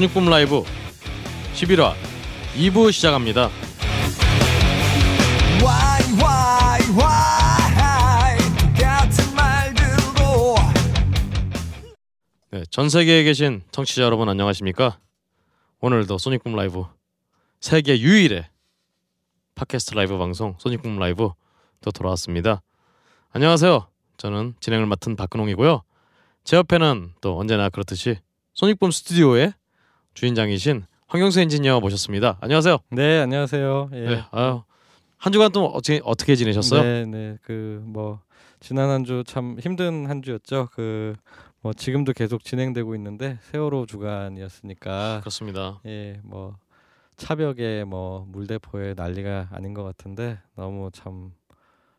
소닉붐 라이브 11화 2부 시작합니다. 네, 전 세계에 계신 청취자 여러분 안녕하십니까? 오늘도 소닉붐 라이브 세계 유일의 팟캐스트 라이브 방송 소닉붐 라이브 또 돌아왔습니다. 안녕하세요. 저는 진행을 맡은 박근홍이고요. 제 옆에는 또 언제나 그렇듯이 소닉붐 스튜디오의 주인장이신 황경수 엔지니어 모셨습니다. 안녕하세요. 네 안녕하세요. 예. 네, 아유 한 주간 또 어떻게 어떻게 지내셨어요? 네, 네. 그 뭐 지난 한 주 참 힘든 한 주였죠. 그 뭐 지금도 계속 진행되고 있는데 세월호 주간이었으니까 그렇습니다. 예, 뭐 차벽에 뭐 물대포에 난리가 아닌 것 같은데 너무 참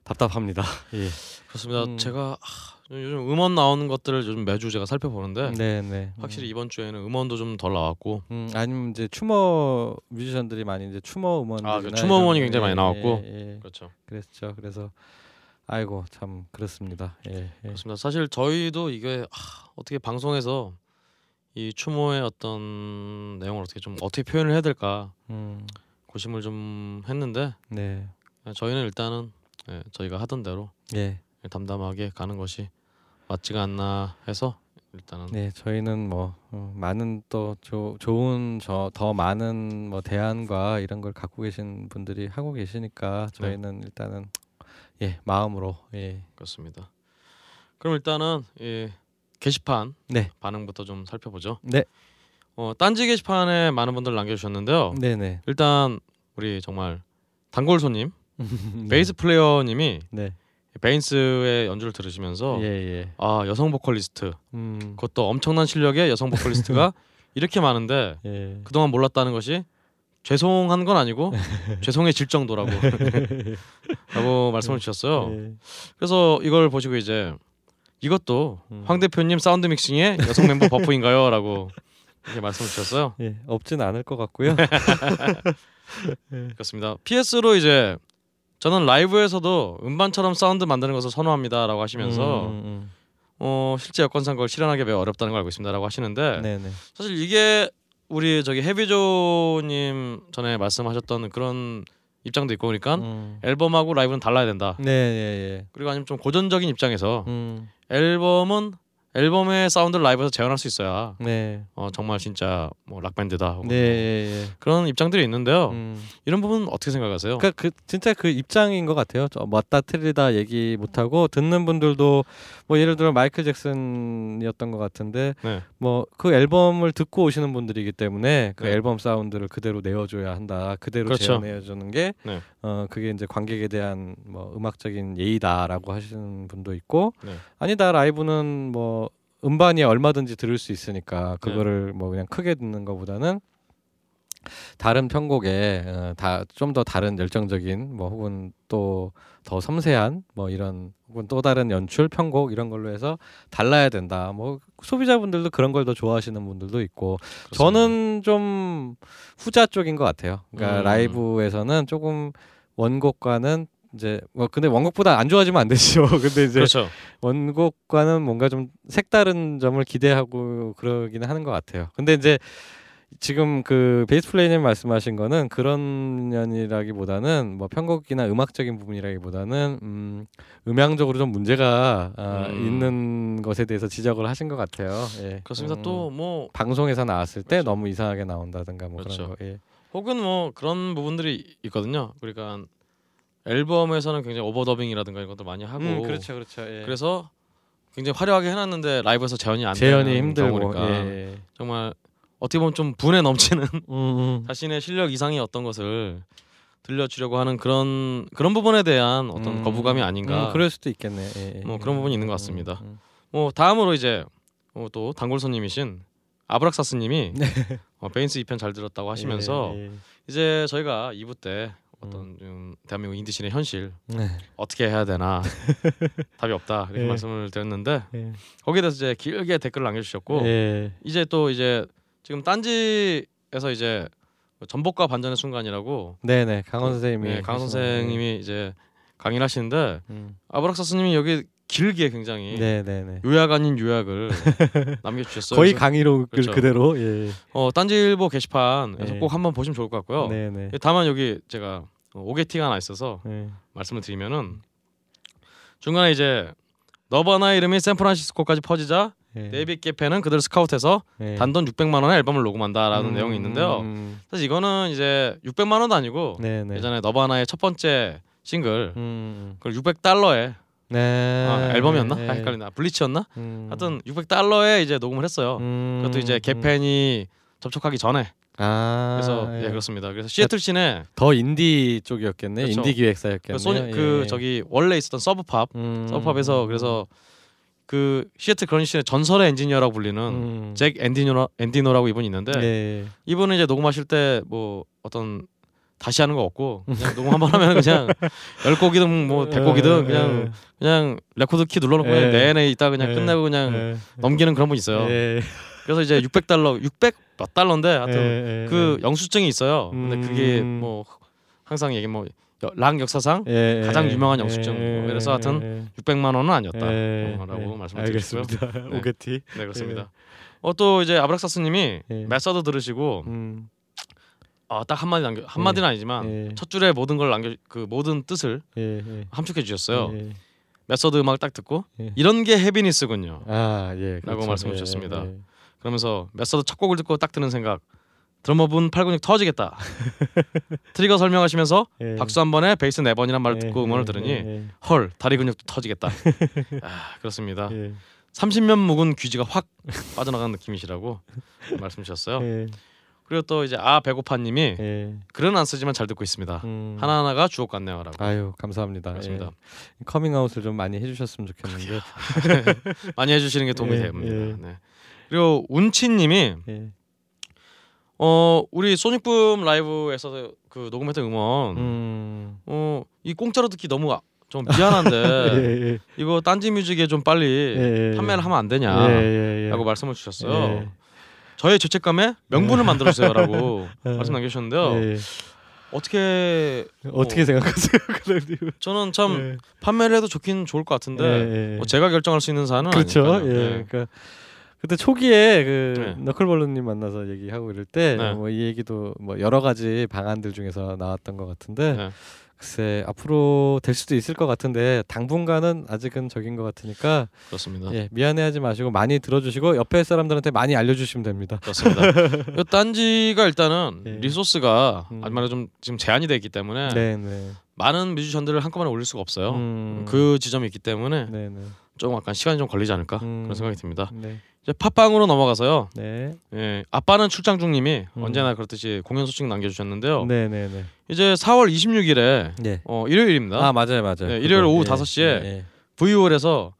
답답합니다. 예. 그렇습니다. 음. 제가 하, 요즘 음원 나오는 것들을 요즘 매주 제가 살펴보는데 네, 네. 확실히 음. 이번 주에는 음원도 좀 덜 나왔고 음, 아니면 이제 추모 뮤지션들이 많이 이제 추모 음원들이나 아, 그 추모 음원이 이런- 굉장히 많이 예, 나왔고. 예, 예. 그렇죠. 그랬죠. 그래서 아이고 참 그렇습니다. 예, 예. 그렇습니다. 사실 저희도 이게 하, 어떻게 방송에서 이 추모의 어떤 내용을 어떻게 좀 어떻게 표현을 해야 될까 음, 고심을 좀 했는데 네, 저희는 일단은 예, 저희가 하던 대로 예. 담담하게 가는 것이 맞지가 않나 해서 일단은 네, 저희는 뭐 어, 많은 또 조, 좋은 저 더 많은 뭐 대안과 이런 걸 갖고 계신 분들이 하고 계시니까 네. 저희는 일단은 예 마음으로 예 그렇습니다. 그럼 일단은 이 게시판 네. 반응부터 좀 살펴보죠. 네. 어, 딴지 게시판에 많은 분들 남겨주셨는데요. 네네 일단 우리 정말 단골 손님 네. 베이스 플레이어님이 네. 베인스의 연주를 들으시면서 예, 예. 아 여성 보컬리스트 음. 그것도 엄청난 실력의 여성 보컬리스트가 이렇게 많은데 예. 그동안 몰랐다는 것이 죄송한 건 아니고 죄송해질 정도라고 라고 말씀을 주셨어요. 예. 그래서 이걸 보시고 이제 이것도 음. 황 대표님 사운드 믹싱의 여성 멤버 buff인가요?라고 이렇게 말씀을 주셨어요. 예. 없진 않을 것 같고요. 그렇습니다. PS로 이제 저는 라이브에서도 음반처럼 사운드 만드는 것을 선호합니다라고 하시면서 음, 음, 어, 실제 여건상 그걸 실현하기 매우 어렵다는 걸 알고 있습니다라고 하시는데 음. 네네. 사실 이게 우리 저기 해비조님 전에 말씀하셨던 그런 입장도 있고 그러니까 음. 앨범하고 라이브는 달라야 된다. 네, 예, 그리고 아니면 좀 고전적인 입장에서 예. 음. 앨범은 앨범의 사운드를 라이브에서 재현할 수 있어야 네. 어, 정말 진짜 뭐 락밴드다 네, 예, 예. 그런 입장들이 있는데요. 음. 이런 부분 어떻게 생각하세요? 그러니까 그 진짜 그 입장인 것 같아요. 저 맞다 틀리다 얘기 못 하고 듣는 분들도 뭐 예를 들어 마이클 잭슨이었던 것 같은데 네. 뭐그 앨범을 듣고 오시는 분들이기 때문에 그 네. 앨범 사운드를 그대로 내어줘야 한다. 그대로 그렇죠. 재현해주는 게 네. 어 그게 이제 관객에 대한 뭐 음악적인 예의다라고 하시는 분도 있고 네. 아니다 라이브는 뭐 음반이 얼마든지 들을 수 있으니까 네. 그거를 뭐 그냥 크게 듣는 것보다는 다른 편곡에 어, 다좀 더 다른 열정적인 뭐 혹은 또 더 섬세한 뭐 이런 혹은 또 다른 연출 편곡 이런 걸로 해서 달라야 된다. 뭐 소비자분들도 그런 걸 더 좋아하시는 분들도 있고 그렇습니다. 저는 좀 후자 쪽인 것 같아요. 그러니까 음. 라이브에서는 조금 원곡과는 이제 뭐 근데 원곡보다 안 좋아지면 안 되죠. 근데 이제 그렇죠. 원곡과는 뭔가 좀 색다른 점을 기대하고 그러기는 하는 것 같아요. 근데 이제 지금 그 베이스 플레이님 말씀하신 거는 그런 면이라기보다는 뭐 편곡이나 음악적인 부분이라기보다는 음, 음향적으로 좀 문제가 아, 음. 있는 것에 대해서 지적을 하신 것 같아요. 예. 그렇습니다. 음, 또뭐 방송에서 나왔을 때 그렇죠. 너무 이상하게 나온다든가 뭐 그렇죠. 그런 거. 예. 혹은 뭐 그런 부분들이 있거든요. 그러니까 앨범에서는 굉장히 오버더빙이라든가 이런 것도 많이 하고 음, 그렇죠, 그렇죠. 예. 그래서 굉장히 화려하게 해놨는데 라이브에서 재현이 안 재현이 되는 힘들고. 경우니까 예. 정말 어떻게 보면 좀 분에 넘치는 음, 음. 자신의 실력 이상의 어떤 것을 들려주려고 하는 그런 그런 부분에 대한 어떤 음, 거부감이 아닌가. 음, 그럴 수도 있겠네. 예, 예. 뭐 그런 부분이 있는 것 음, 같습니다. 음, 뭐 다음으로 이제 어, 또 단골 손님이신 아브락사스님이 어, 베인스 2편 잘 들었다고 하시면서 예, 예. 이제 저희가 2부 때 어떤 좀 대한민국 인디신의 현실 네. 어떻게 해야 되나 답이 없다 이렇게 예. 말씀을 드렸는데 예. 거기에 대해서 이제 길게 댓글을 남겨주셨고 예. 이제 또 이제 지금 딴지에서 이제 전복과 반전의 순간이라고 네네 강원 선생님이 네, 강 하시는, 선생님이 이제 강의를 하시는데 음. 아브락사 스님이 여기 길게 굉장히 네, 네, 네. 요약 아닌 요약을 남겨주셨어요. 거의 강의로 그- 그렇죠. 그대로. 예. 어, 딴지일보 게시판에서 네. 꼭 한번 보시면 좋을 것 같고요. 네, 네. 예, 다만 여기 제가 어, 오게티가 하나 있어서 네. 말씀을 드리면은 중간에 이제 너바나 이름이 샌프란시스코까지 퍼지자 네. 데이빗 게페는 그들을 스카우트해서 네. 단돈 600만 원의 앨범을 녹음한다라는 음, 내용이 있는데요. 음, 사실 이거는 이제 600만 원도 아니고 네, 네. 예전에 너바나의 첫 번째 싱글 음, 그걸 600달러에 네. 아, 앨범이었나? 네. 아, 헷갈린다. 블리치였나? 음. 하여튼 600달러에 이제 녹음을 했어요. 음, 그것도 이제 음. 개팬이 접촉하기 전에 아, 그래서 예, 그렇습니다. 그래서 시애틀 시내 더 인디 쪽이었겠네. 그렇죠. 인디 기획사였겠네요. 그, 소니, 그 예. 저기 원래 있었던 서브팝 음, 서브팝에서 그래서 그 시애틀 그런지의 전설의 엔지니어라고 불리는 음. 잭 엔디노 엔디노라고 이분이 있는데 네. 이분은 이제 녹음하실 때 뭐 어떤 다시 하는 거 없고 그냥 녹음 한번 하면 그냥 열 곡이든 뭐백 곡이든 그냥 그냥 레코드 키 눌러놓고 그냥 예. 내내 있다 그냥 예. 끝내고 그냥 예. 넘기는 그런 분 있어요. 예. 그래서 이제 600달러 600 몇 달러인데 하여튼 예, 예, 그 영수증이 있어요. 근데 그게 음. 뭐 항상 얘기 뭐 락 역사상 예, 가장 예, 유명한 예, 영수증. 예, 뭐 그래서 하여튼 예, 600만 원은 아니었다라고 예, 예. 말씀을 드리고요. 네. 오케이. 네 그렇습니다. 어 또 이제 아브락사스님이 예. 메서드 들으시고 음. 아, 딱 한마디 남겨 한 마디는 아니지만 예. 첫 줄에 모든 걸 남겨 그 모든 뜻을 예, 예. 함축해 주셨어요. 예. 메서드 음악 딱 듣고 예. 이런 게 heaviness군요. 아, 예. 라고 말씀해 예, 주셨습니다. 예. 그러면서 메서드 첫 곡을 듣고 딱 드는 생각. 드러머분 팔근육 터지겠다. 트리거 설명하시면서 예. 박수 한 번에 베이스 네 번이란 말을 예, 듣고 음원을 예, 들으니 예, 헐 다리 근육도 터지겠다. 아, 그렇습니다. 예. 30년 묵은 귀지가 확 빠져나간 느낌이시라고 말씀 주셨어요. 예. 그리고 또 이제 아 배고파님이 예. 글은 안 쓰지만 잘 듣고 있습니다. 음. 하나하나가 주옥 같네요라고. 아유, 감사합니다. 그렇습니다. 예. 커밍아웃을 좀 많이 해 주셨으면 좋겠는데. 많이 해주시는 게 도움이 예, 됩니다. 예. 네. 그리고 운치님이 예. 어 우리 소닉붐 라이브에서 그 녹음했던 음원 음. 어이 공짜로 듣기 너무 아- 좀 미안한데 예, 예. 이거 딴지뮤직에 좀 빨리 예, 예. 판매를 하면 안 되냐라고 예, 예, 예. 말씀을 주셨어요. 예. 저의 죄책감에 명분을 만들어 주세요라고 예. 말씀 남겨주셨는데요. 예. 어떻게 어떻게 어, 생각하세요, 그다님? 저는 참 예. 판매를 해도 좋긴 좋을 것 같은데 예, 예. 뭐 제가 결정할 수 있는 사안은 그렇죠. 아니니까요. 예. 네. 그러니까 그때 초기에 그 네. 너클볼러님 만나서 얘기하고 이럴 때 네. 뭐이 얘기도 뭐 여러 가지 방안들 중에서 나왔던 것 같은데 네. 글쎄 앞으로 될 수도 있을 것 같은데 당분간은 아직은 적인 것 같으니까 그렇습니다. 예, 미안해하지 마시고 많이 들어주시고 옆에 사람들한테 많이 알려주시면 됩니다. 그렇습니다. 이 딴지가 일단은 예. 리소스가 음. 말해 좀 지금 제한이 돼 있기 때문에 네, 네. 많은 뮤지션들을 한꺼번에 올릴 수가 없어요. 음. 그 지점이 있기 때문에 조금 약간 시간이 좀 걸리지 않을까 음. 그런 생각이 듭니다. 네. 이제 팟빵으로 넘어가서요. 네. 예, 아빠는 출장 중님이 음. 언제나 그렇듯이 공연 소식 남겨주셨는데요. 네, 네, 네. 이제 4월 26일에 네. 어, 일요일입니다. 아, 맞아요, 맞아요. 네, 일요일 오후 예, 5시에 예, VOL에서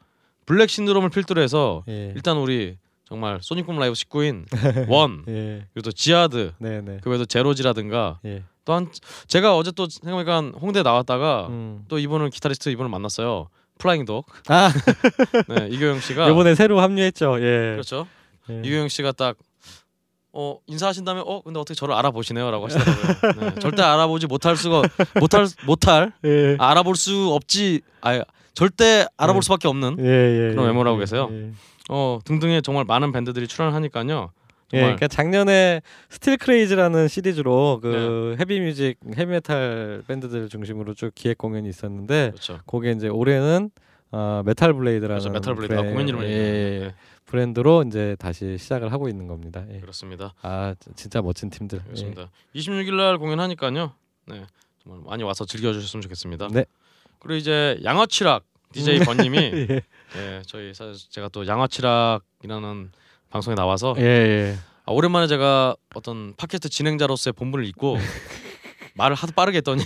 블랙 신드롬을 필두로 해서 예. 예. 일단 우리 정말 소닉붐 라이브 식구인 원 예. 그리고 또 지하드. 그 외에도 제로지라든가 예. 또한 제가 어제 또 생각해보니까 홍대 나왔다가 음. 또 이분을 기타리스트 이분을 만났어요. 플라잉 독. 아, 네, 이교영 씨가 이번에 새로 합류했죠. 예. 그렇죠. 예. 이교영 씨가 딱 어, 인사하신 다음에 어 근데 어떻게 저를 알아보시네요라고 하시더라고요. 네, 절대 알아보지 못할 수가 못할 못할 예. 아, 알아볼 수 없지 아 절대 알아볼 네. 수밖에 없는 예, 예. 그런 예, 외모라고 예, 계세요. 예. 어 등등의 정말 많은 밴드들이 출연하니까요. 예, 정말 그러니까 작년에 스틸 크레이지라는 시리즈로 그 네. heavy music, 헤비메탈 밴드들 중심으로 쭉 기획 공연이 있었는데 그렇죠. 거기에 이제 올해는 어, 메탈 블레이드라는 메탈 블레이드 아, 브랜- 공연 이름을 예, 얘기했는데. 예, 브랜드로 이제 다시 시작을 하고 있는 겁니다. 예. 그렇습니다. 아 진- 진짜 멋진 팀들. 예. 그렇습니다. 26일 날 공연하니까요. 네. 정말 많이 와서 즐겨 주셨으면 좋겠습니다. 네. 그리고 이제 양아치락 DJ 번님이 예. 예, 저희 사실 제가 또 양아치락이라는 방송에 나와서 예, 예. 아, 오랜만에 제가 어떤 팟캐스트 진행자로서의 본분을 잊고 말을 하도 빠르게 했더니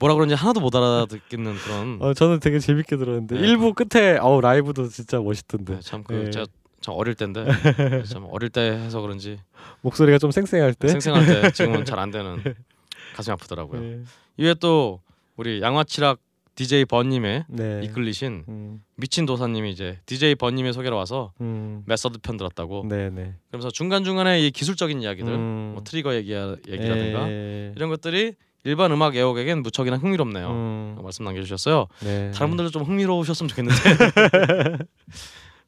뭐라 그런지 하나도 못 알아듣겠는 그런 어 저는 되게 재밌게 들었는데 네. 일부 끝에 어 라이브도 진짜 멋있던데 네, 참그 예. 제가 참 어릴 때인데 참 어릴 때 해서 그런지 목소리가 좀 쌩쌩할 때. 생생할 때 지금은 잘 안 되는 가슴이 아프더라고요. 예. 이에 또 우리 양아치락 DJ 번님의 네. 이끌리신 음, 미친 도사님이 이제 DJ 번님의 소개로 와서 음. 메서드 편 들었다고 네, 네. 그러면서 중간 중간에 이 기술적인 이야기들 음. 뭐 트리거 얘기 얘기라든가 예. 이런 것들이 일반 음악 애호객엔 무척이나 흥미롭네요. 음, 말씀 남겨주셨어요. 네. 다른 분들도 좀 흥미로우셨으면 좋겠는데.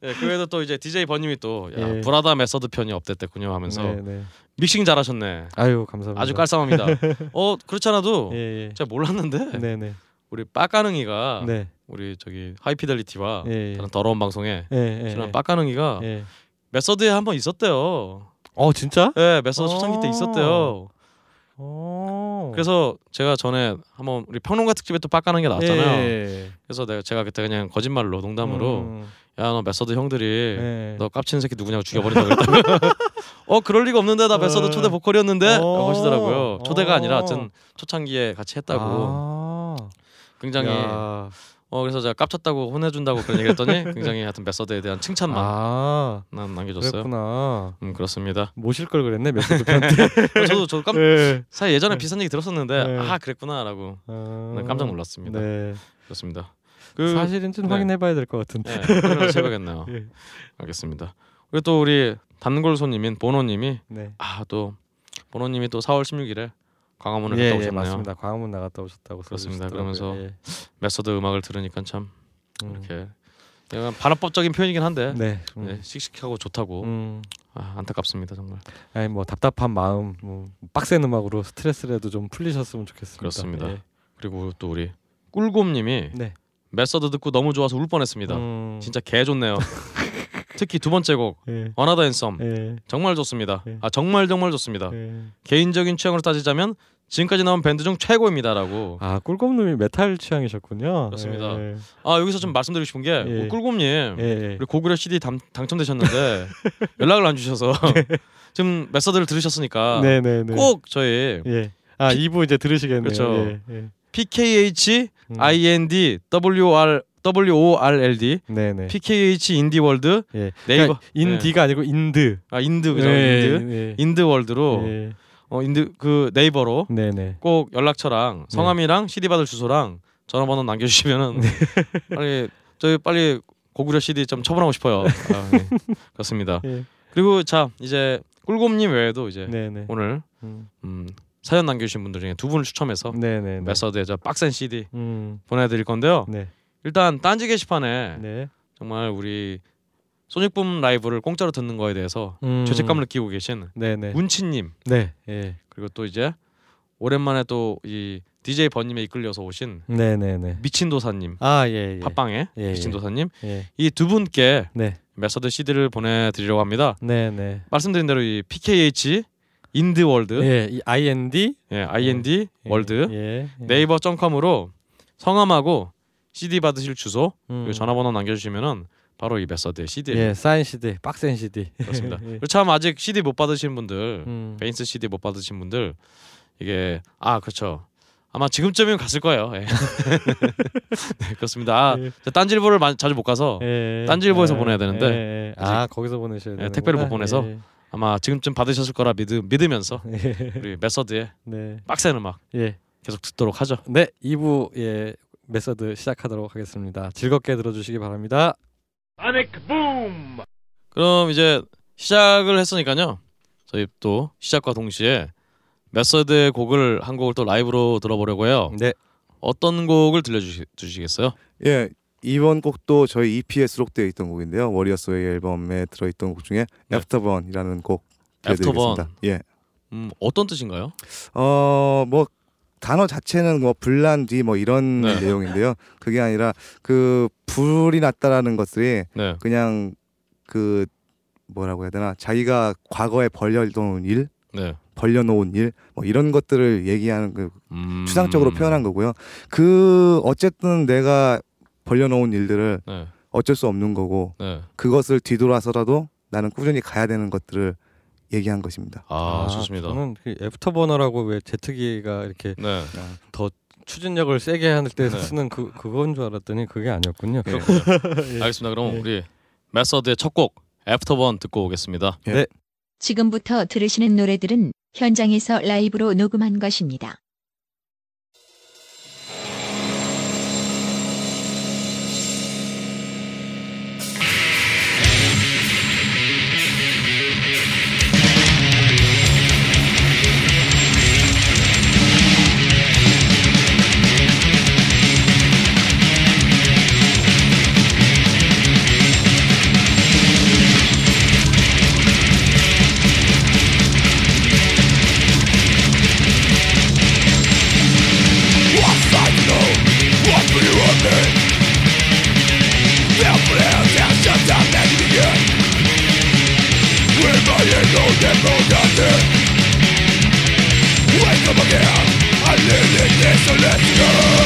예, 그 외에도 또 이제 DJ 버님이 또 야, 예. 브라다 메서드 편이 업됐댔군요 하면서 네, 네. 믹싱 잘하셨네. 아유 감사합니다. 아주 깔쌈합니다. 어 그렇지 않아도 예, 예. 제가 몰랐는데 네, 네. 우리 빠까능이가 네. 우리 저기 하이피델리티와 예, 예. 다른 더러운 방송에 예, 예. 출연한 빠까능이가 예. 메서드에 한 번 있었대요. 어 진짜? 예, 메서드 초창기 때 어. 있었대요. 어. 그래서 제가 전에 한번 우리 평론가 특집에 또 빡가는 게 나왔잖아요. 예. 그래서 내가 제가 그때 그냥 거짓말로 농담으로 음, 야너 메서드 형들이 예. 너 깝치는 새끼 누구냐고 죽여버린다 그랬다고. 어 그럴 리가 없는데 나 메서드 어. 초대 보컬이었는데 어. 라고 하시더라고요. 초대가 아니라 어. 하여튼 초창기에 같이 했다고 아. 굉장히 야. 어 그래서 제가 깝쳤다고 혼내준다고 그런 얘기했더니 굉장히 하여튼 메서드에 대한 칭찬만 아 난 남겨줬어요. 그랬구나. 음 그렇습니다. 모실 걸 그랬네 메소드 편때. 어, 저도 저도 깜 예. 사실 예전에 비슷한 얘기 들었었는데 네. 아 그랬구나라고 아, 네, 깜짝 놀랐습니다. 네. 그렇습니다. 그 사실인지는 네. 확인해봐야 될 것 같은데. 네, 그래서 해봐야겠네요. 예. 알겠습니다. 그리고 또 우리 단골 손님인 보노님이 네. 아또 보노님이 또 4월 16일에 광화문을 예, 갔다 예, 오셨네요. 맞습니다. 광화문 나갔다 오셨다고 그렇습니다. 그러면서 메서드 음악을 들으니까 참 예. 음. 이렇게 약간 반합법적인 표현이긴 한데 네. 음. 네, 씩씩하고 좋다고 음. 아, 안타깝습니다 정말 아니 뭐 답답한 마음, 뭐 빡센 음악으로 스트레스라도 좀 풀리셨으면 좋겠습니다. 그렇습니다. 예. 그리고 또 우리 꿀곰님이 네. 메서드 듣고 너무 좋아서 울 뻔했습니다. 음. 진짜 개 좋네요. 특히 두 번째 곡 예. 원하다 anthem 예. 정말 좋습니다. 예. 아 정말 정말 좋습니다. 예. 개인적인 취향으로 따지자면 지금까지 나온 밴드 중 최고입니다라고. 아 꿀꺽님이 메탈 취향이셨군요. 그렇습니다. 예. 아 여기서 좀 말씀드리고 싶은 게 예. 어, 꿀곰님 예. 예. 우리 고구려 CD 당, 당첨되셨는데 연락을 안 주셔서 지금 메서드를 들으셨으니까 네네네. 꼭 저희 예. 아 2부 이제 들으시겠네요. 그렇죠. 예. 예. PKH 음. IND WR WORLD 네네. PKH 인디월드 예. 네이버 그러니까 인디가 아니고 인드. 아 인드 그죠 예, 인드 예. 인드월드로 예. 어 인드 그 네이버로 네네. 꼭 연락처랑 성함이랑 CD 받을 주소랑 전화번호 남겨주시면은 네. 빨리 저희 빨리 고구려 CD 좀 처분하고 싶어요. 아, 네. 그렇습니다. 예. 그리고 자 이제 꿀곰님 외에도 이제 네네. 오늘 음. 음, 사연 남겨주신 분들 중에 두 분을 추첨해서 네네. 메서드의 저 빡센 CD 음. 보내드릴 건데요. 네. 일단 딴지 게시판에 네. 정말 우리 소닉붐 라이브를 공짜로 듣는 거에 대해서 음. 죄책감을 느끼고 계신 네네. 문치님 네. 예. 그리고 또 이제 오랜만에 또 이 DJ 번님에 이끌려서 오신 네네네. 미친 도사님 아 예. 예. 팟빵에 예, 미친 예. 도사님 예. 이두 분께 네. 메서드 CD를 보내드리려고 합니다. 네네. 말씀드린 대로 이 PKH 인드 월드 예. 이 IND 예, IND 예. 월드. 네이버 점컴으로 성함하고 CD 받으실 주소 음. 그리고 전화번호 남겨주시면은 바로 이 메서드의 CD 예. 사인 CD, 빡센 CD. 그렇습니다. 예. 참 아직 CD 못 받으신 분들 음. 베인스 CD 못 받으신 분들 이게 아 그렇죠. 아마 지금쯤이면 갔을 거예요. 예. 네, 그렇습니다. 아, 예. 많이- 자주 못 가서 예. 딴지일보에서 예. 보내야 되는데 예. 예. 아 거기서 보내셔야 예, 되는 택배를 못 보내서 아마 지금쯤 받으셨을 거라 믿, 믿으면서 예. 우리 메서드의 네. 빡센 음악 예. 계속 듣도록 하죠. 네. 2부 예 메서드 시작하도록 하겠습니다. 즐겁게 들어주시기 바랍니다. 그럼 이제 시작을 했으니까요. 저희 또 시작과 동시에 메서드의 곡을 한 곡을 또 라이브로 들어보려고 해요. 네. 어떤 곡을 들려주시겠어요? 예, 이번 곡도 저희 EP에 수록되어 있던 곡인데요. 워리어스의 앨범에 들어있던 곡 중에 네. 애프터번이라는 곡. 들려드리겠습니다. 예, 음, 어떤 뜻인가요? 어 뭐 단어 자체는 뭐 불난 뒤 뭐 이런 네. 내용인데요. 그게 아니라 그 불이 났다라는 것들이 네. 그냥 그 뭐라고 해야 되나 자기가 과거에 벌려놓은 일, 네. 벌려놓은 일, 뭐 이런 것들을 얘기하는 그 음... 추상적으로 표현한 거고요. 그 어쨌든 내가 벌려놓은 일들을 네. 어쩔 수 없는 거고 네. 그것을 뒤돌아서라도 나는 꾸준히 가야 되는 것들을 얘기한 것입니다. 아, 좋습니다. 저는 그 애프터버너라고 왜 제트기가 이렇게 네. 추진력을 세게 할때 네. 쓰는 그 그건 줄 알았더니 그게 아니었군요. 예. 알겠습니다. 그럼 예. 우리 메서드의 첫 곡 애프터번 듣고 오겠습니다. 지금부터 들으시는 노래들은 현장에서 라이브로 녹음한 것입니다. Let's go!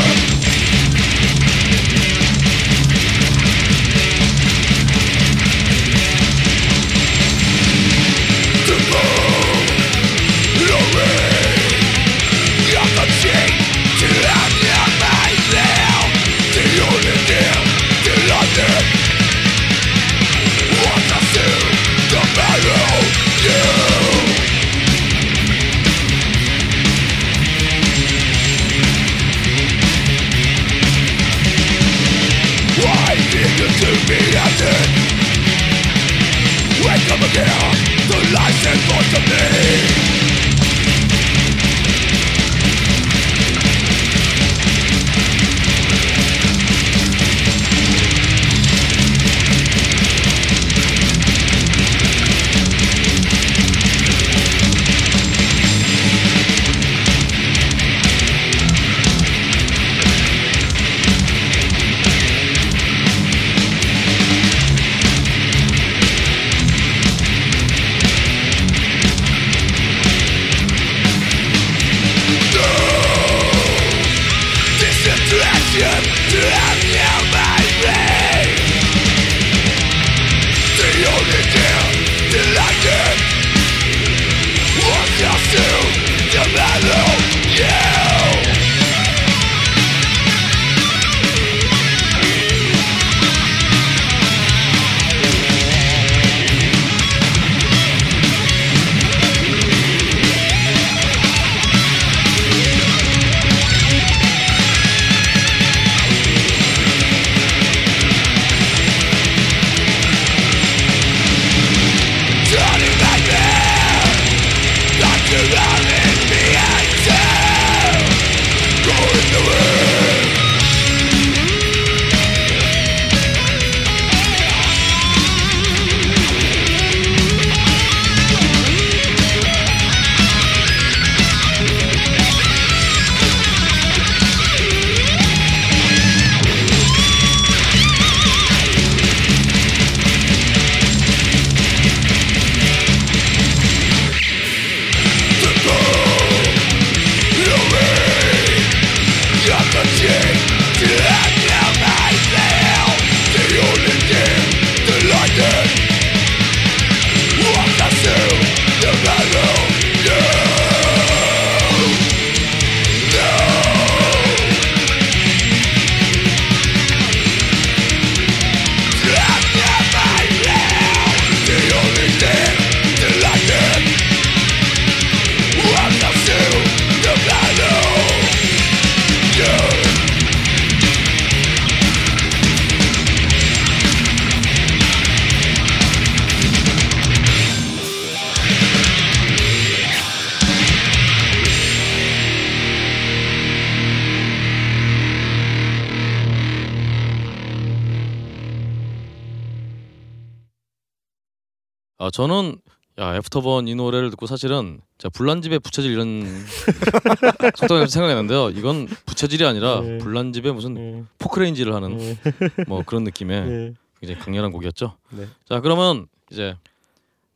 저는 야 애프터번 이 노래를 듣고 사실은 제가 불난집에 부채질 이런 속담이 생각이 나는데요. 이건 부채질이 아니라 네. 불난집에 무슨 음, 포크레인지를 하는 음, 뭐 그런 느낌의 네. 굉장히 강렬한 곡이었죠. 네. 자 그러면 이제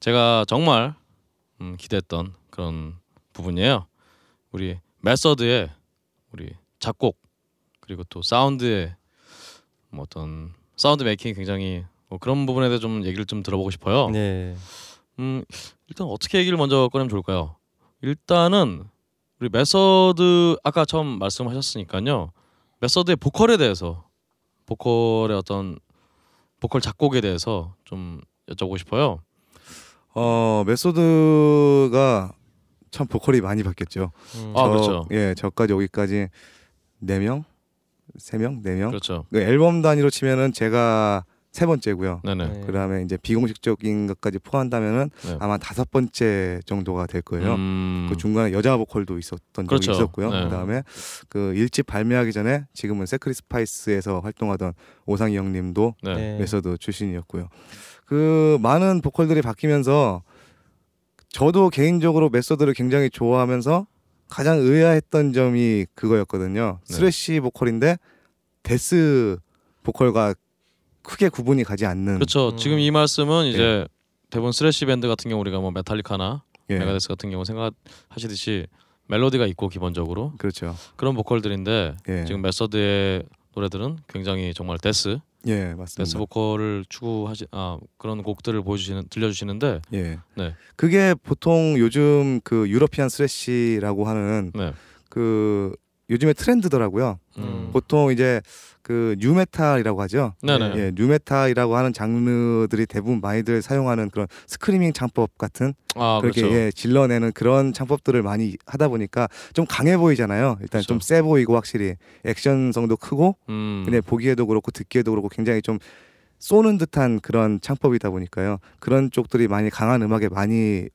제가 정말 음, 기대했던 그런 부분이에요. 우리 메서드의 우리 작곡 그리고 또 사운드의 뭐 어떤 sound making이 굉장히 뭐 그런 부분에 대해 좀 얘기를 좀 들어보고 싶어요. 네. 음 일단 어떻게 얘기를 먼저 꺼내면 좋을까요? 일단은 우리 메서드 아까 처음 말씀하셨으니까요. 메서드의 보컬에 대해서 보컬의 어떤 보컬 작곡에 대해서 좀 여쭤보고 싶어요. 어 메소드가 참 보컬이 많이 바뀌었죠. 음, 아, 저- 그렇죠. 예, 저까지 여기까지 네 명, 세 명, 네 명. 그렇죠. 그 앨범 단위로 치면은 제가 세 번째고요. 네네. 네. 그다음에 이제 비공식적인 것까지 포함한다면은 네. 아마 다섯 번째 정도가 될 거예요. 음, 그 중간에 여자 보컬도 있었던 그렇죠. 적이 있었고요. 네. 그다음에 그 일집 발매하기 전에 지금은 세크리 스파이스에서 활동하던 오상희 형님도 네. 네. 메서드 출신이었고요. 그 많은 보컬들이 바뀌면서 저도 개인적으로 메서드를 굉장히 좋아하면서 가장 의아했던 점이 그거였거든요. 네. thrash 보컬인데 death 보컬과 크게 구분이 가지 않는 그렇죠. 음. 지금 이 말씀은 이제 대부분 thrash 밴드 같은 경우 우리가 뭐 메탈리카나 예, 메가데스 같은 경우 생각하시듯이 멜로디가 있고 기본적으로 그렇죠. 그런 보컬들인데 예, 지금 메서드의 노래들은 굉장히 정말 death 예 맞습니다. death 보컬을 추구하시 아 그런 곡들을 보여주시는 들려주시는데 예. 네. 그게 보통 요즘 그 European thrash라고 하는 네. 그 요즘의 트렌드더라고요. 음. 보통 이제 그 nu metal이라고 하죠. 네네. 예, nu metal이라고 하는 장르들이 대부분 많이들 사용하는 그런 screaming 창법 같은 아 그렇게 그렇죠. 예, 질러내는 그런 창법들을 많이 하다 보니까 좀 강해 보이잖아요. 일단 그렇죠. 좀세 보이고 확실히 액션성도 크고 음. 그냥 보기에도 그렇고 듣기에도 그렇고 굉장히 좀 쏘는 듯한 그런 창법이다 보니까요. 그런 쪽들이 많이 강한 음악에 많이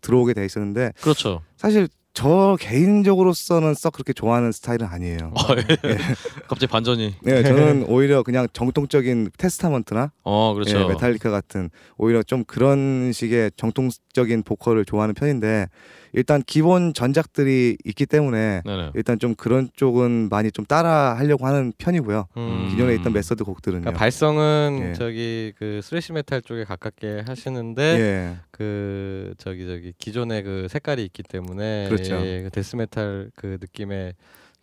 들어오게 돼 있었는데 그렇죠. 사실 저 개인적으로서는 썩 그렇게 좋아하는 스타일은 아니에요. 아, 예. 갑자기 반전이. 네, 저는 오히려 그냥 정통적인 Testament나 어 그렇죠. 예, 메탈리카 같은 오히려 좀 그런 식의 정통적인 보컬을 좋아하는 편인데 일단 기본 전작들이 있기 때문에 네네. 일단 좀 그런 쪽은 많이 좀 따라 하려고 하는 편이고요. 음. 기존에 있던 메서드 곡들은요. 그러니까 발성은 예. 저기 그 thrash metal 쪽에 가깝게 하시는데 예. 그 저기 저기 기존의 그 색깔이 있기 때문에 그렇죠. 예, 그 death metal 그 느낌의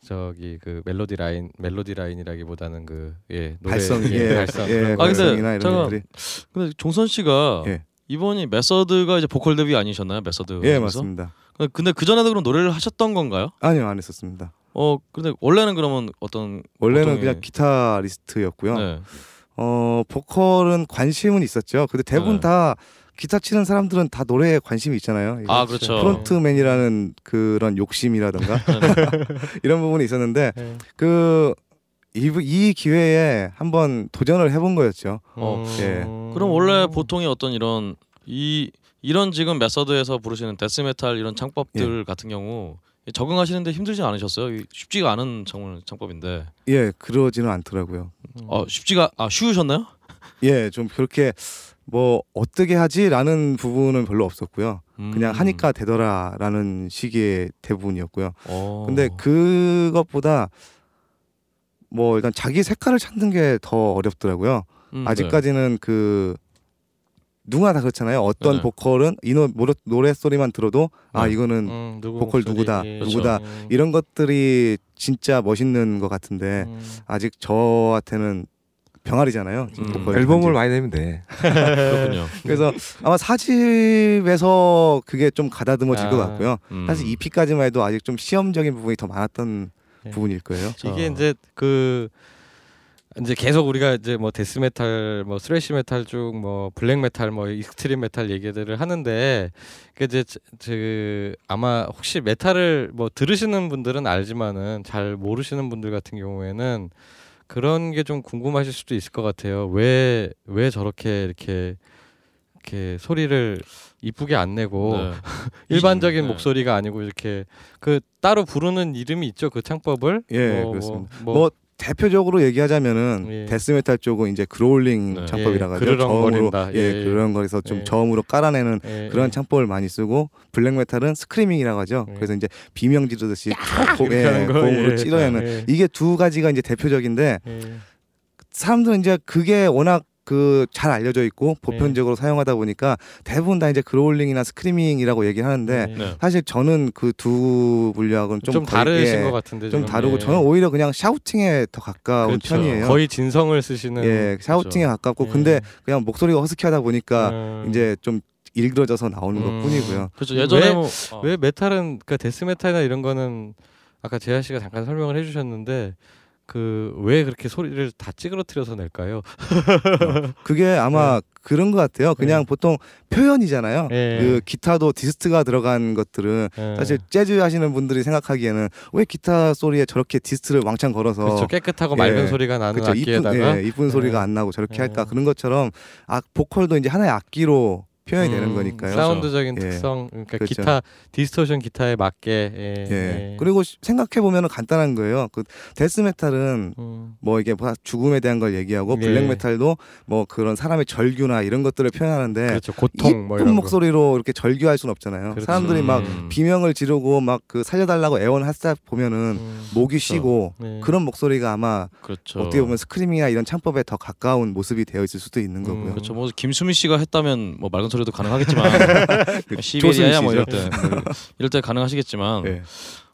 저기 그 멜로디 라인 멜로디 라인이라기보다는 그 예 노래 발성, 예, 예, 발성 예, 그런 아, 근데 것들이 근데 종선 씨가 예. 이번이 메서드가 이제 보컬 데뷔 아니셨나요? 메서드. 예 맞습니다. 근데 그 전에도 그럼 노래를 하셨던 건가요? 아니요 안 했었습니다. 어 근데 원래는 그러면 어떤 원래는 보통의- 그냥 기타리스트였고요. 네. 어 보컬은 관심은 있었죠. 근데 대부분 네. 다 기타 치는 사람들은 다 노래에 관심이 있잖아요. 아 그렇죠. frontman이라는 그런 욕심이라든가 이런 부분이 있었는데 예. 그 이, 이 기회에 한번 도전을 해본 거였죠. 어, 예. 그럼 원래 보통의 어떤 이런 이 이런 지금 메서드에서 부르시는 death metal 이런 창법들 같은 경우 적응하시는데 힘들지 않으셨어요? 이 쉽지가 않은 정말 창법인데. 예, 그러지는 않더라고요. 어 쉽지가 아 쉬우셨나요? 예, 좀 그렇게 뭐 어떻게 하지라는 부분은 별로 없었고요. 그냥 음. 하니까 되더라라는 시기의 대부분이었고요. 어. 근데 그것보다 뭐 일단 자기 색깔을 찾는 게 더 어렵더라고요. 음, 네. 아직까지는 그 누구나 다 그렇잖아요. 어떤 네네. 보컬은 이 노, 노래, 노래 소리만 들어도 아 네. 이거는 음, 누구 보컬 목소리, 누구다, 예. 누구다. 음. 이런 것들이 진짜 멋있는 것 같은데 음. 아직 저한테는 병아리잖아요. 음. 보컬 앨범을 편집. 많이 내면 돼. 그렇군요. 그래서 아마 사집에서 그게 좀 가다듬어질 것 아. 같고요. 음. 사실 EP까지만 해도 아직 좀 시험적인 부분이 더 많았던 네. 부분일 거예요. 이게 이제 그 이제 계속 우리가 이제 뭐 death metal, 뭐 thrash metal 쭉 뭐 black metal, 뭐 extreme metal 얘기들을 하는데 그 이제 저- 그 아마 혹시 메탈을 뭐 들으시는 분들은 알지만은 잘 모르시는 분들 같은 경우에는 그런 게 좀 궁금하실 수도 있을 것 같아요. 왜 왜 저렇게 이렇게 이렇게 소리를 이쁘게 안 내고 네. 일반적인 네. 목소리가 아니고 이렇게 그 따로 부르는 이름이 있죠 그 창법을 예, 뭐, 그렇습니다. 뭐, 뭐 대표적으로 얘기하자면은 예. death metal 쪽은 이제 growling 네. 창법이라고 예, 하죠. 그르렁거린다. 예, 예, 예. 그런 거에서 좀 예. 저음으로 깔아내는 예, 그런 예. 창법을 많이 쓰고 black metal은 screaming이라고 하죠. 예. 그래서 이제 비명 지르듯이 고, 예, 고음으로 예. 예, 이게 두 가지가 이제 대표적인데 예. 사람들은 이제 그게 워낙 그 잘 알려져 있고 예. 보편적으로 사용하다 보니까 대부분 다 이제 그롤링이나 스크리밍이라고 얘기를 하는데 예. 네. 사실 저는 그 두 분류하고는 좀, 좀, 거의- 다르신 예, 것 같은데 좀. 다르고 예. 저는 오히려 그냥 샤우팅에 더 가까운 그렇죠. 편이에요. 거의 진성을 쓰시는 예, 샤우팅에 가깝고 예. 근데 그냥 목소리가 허스키하다 보니까 음. 이제 좀 일그러져서 나오는 음. 것뿐이고요. 그렇죠. 예전에 왜- 뭐 아, 왜 메탈은 그 death metal이나 이런 거는 아까 재하 씨가 잠깐 설명을 해주셨는데 그 왜 그렇게 소리를 다 찌그러뜨려서 낼까요? 그게 아마 그런 것 같아요. 그냥 보통 표현이잖아요. 예. 그 기타도 dist가 들어간 것들은 예. 사실 재즈 하시는 분들이 생각하기에는 왜 기타 소리에 저렇게 dist를 왕창 걸어서 그렇죠 깨끗하고 예. 맑은 소리가 나는 이쁜, 악기에다가 예, 이쁜 소리가 예. 안 나고 저렇게 예. 할까 그런 것처럼 아 보컬도 이제 하나의 악기로 표현이 되는 음, 거니까요. 사운드적인 예. 특성 그러니까 그렇죠. 기타 distortion 기타에 맞게 예. 예. 그리고 생각해 보면은 간단한 거예요. 그 death metal은 음. 뭐 이게 뭐 죽음에 대한 걸 얘기하고 예. black metal도 뭐 그런 사람의 절규나 이런 것들을 표현하는데 그렇죠 고통 뭐 이쁜 목소리로 이렇게 절규할 수는 없잖아요. 그렇죠. 사람들이 막 음. 비명을 지르고 막 그 살려달라고 애원하다 보면은 거. 음. 목이 쉬고 네. 그런 목소리가 아마 그렇죠. 어떻게 보면 screaming이나 이런 창법에 더 가까운 모습이 되어 있을 수도 있는 거고요. 음. 그렇죠. 뭐 김수미 씨가 했다면 뭐 맑은 소리도 가능하겠지만 그 시베리아야 뭐 이럴 때 뭐 이럴 때 가능하시겠지만 예.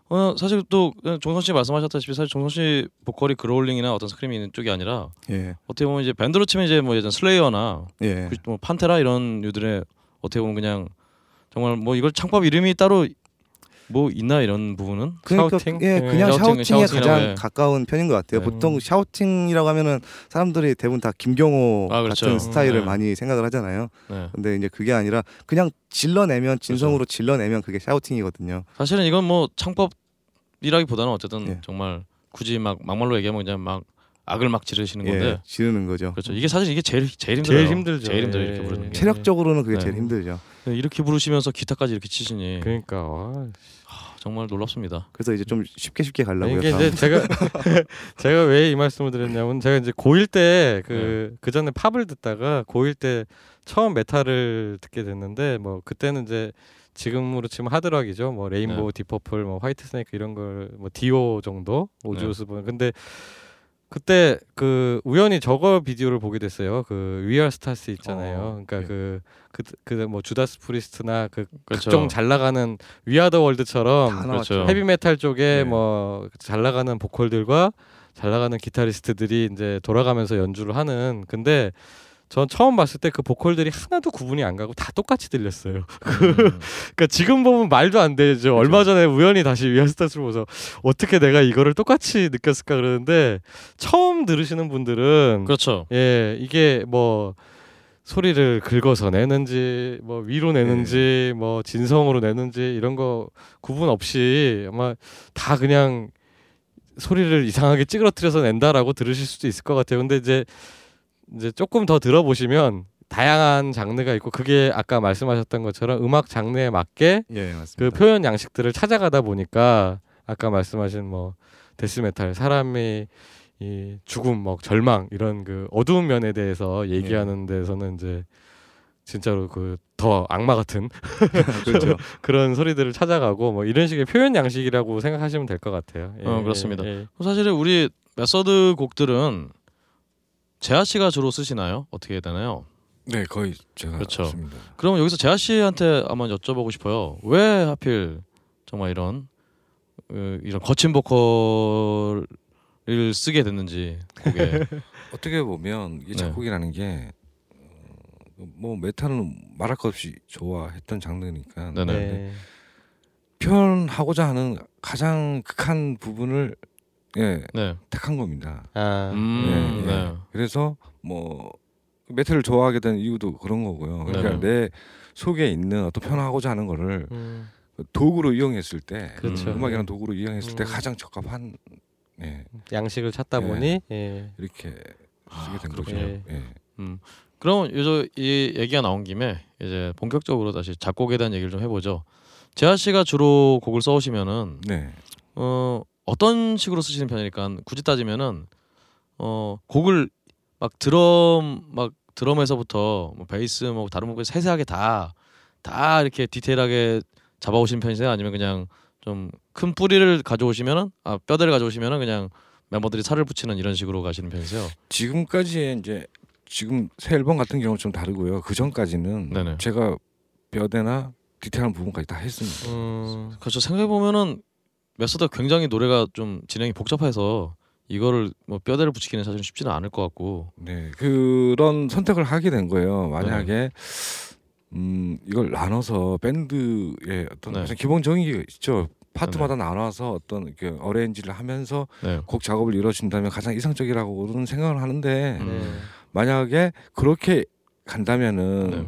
어 사실 또 종선 씨 말씀하셨다시피 사실 종선 씨 보컬이 growling이나 어떤 screaming 있는 쪽이 아니라 예. 어떻게 보면 이제 밴드로 치면 이제 뭐 예전 Slayer나 예. 그 뭐 Pantera 이런 류들의 어떻게 보면 그냥 정말 뭐 이걸 창법 이름이 따로 뭐 있나 이런 부분은 그러니까 shouting? 예, 예. 그냥 shouting, shouting에 shouting이라고 가장 해. 가까운 편인 것 같아요. 네. 보통 shouting이라고 하면은 사람들이 대부분 다 김경호 아, 그렇죠. 같은 스타일을 네. 많이 생각을 하잖아요. 네. 근데 이제 그게 아니라 그냥 질러내면 진성으로 질러내면 그게 샤우팅이거든요. 사실은 이건 뭐 창법이라기보다는 어쨌든 예. 정말 굳이 막 막말로 얘기하면 그냥 막 악을 막 지르시는 건데 예, 지르는 거죠. 그렇죠. 이게 사실 이게 제일 제일 힘들어요. 제일 힘들죠. 제일 힘들어요 이렇게 예. 부르는 게. 체력적으로는 그게 네. 제일 힘들죠. 이렇게 부르시면서 기타까지 이렇게 치시니 그러니까 와, 정말 놀랍습니다. 그래서 이제 좀 쉽게 쉽게 가려고요. 이게 다음. 이제 제가 제가 왜 이 말씀을 드렸냐면 제가 이제 고1 때그그 전에 팝을 듣다가 고1 때 처음 메탈을 듣게 됐는데 뭐 그때는 이제 지금으로 치면 hard rock이죠. 뭐 Rainbow, Deep Purple, 뭐 Whitesnake 이런 걸 뭐 Dio 정도 Ozzy 네. Osbourne. 근데 그때 그 우연히 저거 비디오를 보게 됐어요. 그 We're Stars 있잖아요. 어, 그러니까 네. 그그그뭐 Judas Priest나 그 그렇죠. 각종 잘 나가는 We Are the World처럼 다 그렇죠. 나왔죠. 헤비 메탈 쪽에 네. 뭐잘 나가는 보컬들과 잘 나가는 기타리스트들이 이제 돌아가면서 연주를 하는 근데 전 처음 봤을 때 그 보컬들이 하나도 구분이 안 가고 다 똑같이 들렸어요. 음. 그러니까 지금 보면 말도 안 되죠. 얼마 전에 우연히 다시 We're Stars를 보면서 어떻게 내가 이거를 똑같이 느꼈을까 그러는데 처음 들으시는 분들은 그렇죠. 예 이게 뭐 소리를 긁어서 내는지 뭐 위로 내는지 뭐 진성으로 내는지 이런 거 구분 없이 아마 다 그냥 소리를 이상하게 찌그러뜨려서 낸다라고 들으실 수도 있을 것 같아요. 근데 이제 이제 조금 더 들어보시면 다양한 장르가 있고 그게 아까 말씀하셨던 것처럼 음악 장르에 맞게 예 그. 표현 양식들을 찾아가다 보니까 아까 말씀하신 뭐 데스메탈 사람이 이 죽음 뭐 절망 이런 그 어두운 면에 대해서 얘기하는 데서는 이제 진짜로 그 더 악마 같은 그렇죠. 그런 소리들을 찾아가고 뭐 이런 식의 표현 양식이라고 생각하시면 될 것 같아요. 예, 어, 그렇습니다. 예, 예. 사실은 우리 메서드 곡들은 재하 씨가 주로 쓰시나요? 어떻게 되나요? 네, 거의 제가 그렇죠. 습니다 그러면 여기서 재하 씨한테 한번 여쭤보고 싶어요. 왜 하필 정말 이런 어, 이런 거친 보컬을 쓰게 됐는지 곡에 어떻게 보면 이게 네. 작곡이라는 게 어, 뭐 메탈은 말할 것 없이 좋아했던 장르니까. 네. 표현하고자 하는 가장 극한 부분을 예 네. 택한 겁니다. 아, 음, 예, 예. 네. 그래서 뭐 메탈을 좋아하게 된 이유도 그런 거고요. 그러니까 네. 내 속에 있는 어떤 표현하고자 하는 거를 음, 도구로 이용했을 때 그렇죠. 음, 악이라는 도구로 이용했을 때 음. 가장 적합한 예, 양식을 찾다 예. 보니 예. 이렇게 쓰게 된 아, 거죠. 예. 그럼 요즘 이 얘기가 나온 김에 이제 본격적으로 다시 작곡에 대한 얘기를 좀 해보죠. 재하 씨가 주로 곡을 써오시면은 네. 어 어떤 식으로 쓰시는 편이니까 굳이 따지면은 어 곡을 막 드럼 막 드럼에서부터 뭐 베이스 뭐 다른 곡까지 세세하게 다 다 이렇게 디테일하게 잡아오시는 편이세요? 아니면 그냥 좀 큰 뿌리를 가져오시면은 아 뼈대를 가져오시면은 그냥 멤버들이 살을 붙이는 이런 식으로 가시는 편이세요? 지금까지의 이제 지금 새 앨범 같은 경우는 좀 다르고요. 그 전까지는 네네. 제가 뼈대나 디테일한 부분까지 다 했습니다. 음, 그렇죠. 생각해 보면은 메서드 굉장히 노래가 좀 진행이 복잡해서 이거를 뭐 뼈대를 붙이기는 사실 쉽지는 않을 것 같고. 네, 그런 선택을 하게 된 거예요. 만약에 네. 음 이걸 나눠서 밴드의 어떤 네. 기본적인 게 있죠. 파트마다 나눠서 어떤 이렇게 어레인지를 하면서 네. 곡 작업을 이루어진다면 가장 이상적이라고는 생각을 하는데 음. 네. 만약에 그렇게 간다면은 네.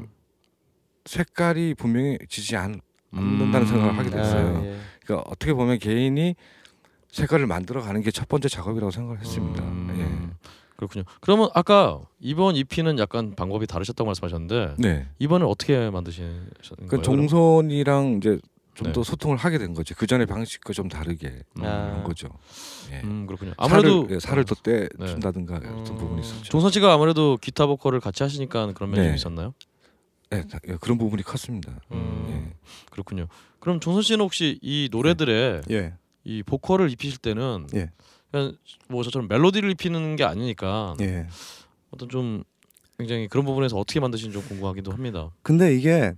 색깔이 분명히 지지 않, 않는다는 생각을 하게 됐어요. 아, 예. 그러니까 어떻게 보면 개인이 색깔을 만들어 가는 게 첫 번째 작업이라고 생각을 했습니다. 음, 그렇군요. 그러면 아까 이번 EP는 약간 방법이 다르셨다고 말씀하셨는데 예. 네. 이번에 어떻게 만드신 그 거예요? 종선이랑 이제 좀 네. 더 소통을 하게 된 거죠. 그 전에 방식과 좀 다르게 그럼? 아. 한 거죠. 예. 음 그렇군요. 아무래도 살을, 예, 살을 더떼 네. 준다든가 음. 어떤 부분이 있었죠. 종선 씨가 아무래도 기타 보컬을 같이 하시니까 그런 면이 네. 좀 있었나요? 예, 다- 예, 그런 부분이 컸습니다. 음, 예. 그렇군요. 그럼 종선 씨는 혹시 이 노래들의 예. 이 보컬을 입히실 때는 예. 그냥 뭐 저처럼 멜로디를 입히는 게 아니니까 예. 어떤 좀 굉장히 그런 부분에서 어떻게 만드시는지 좀 궁금하기도 합니다. 근데 이게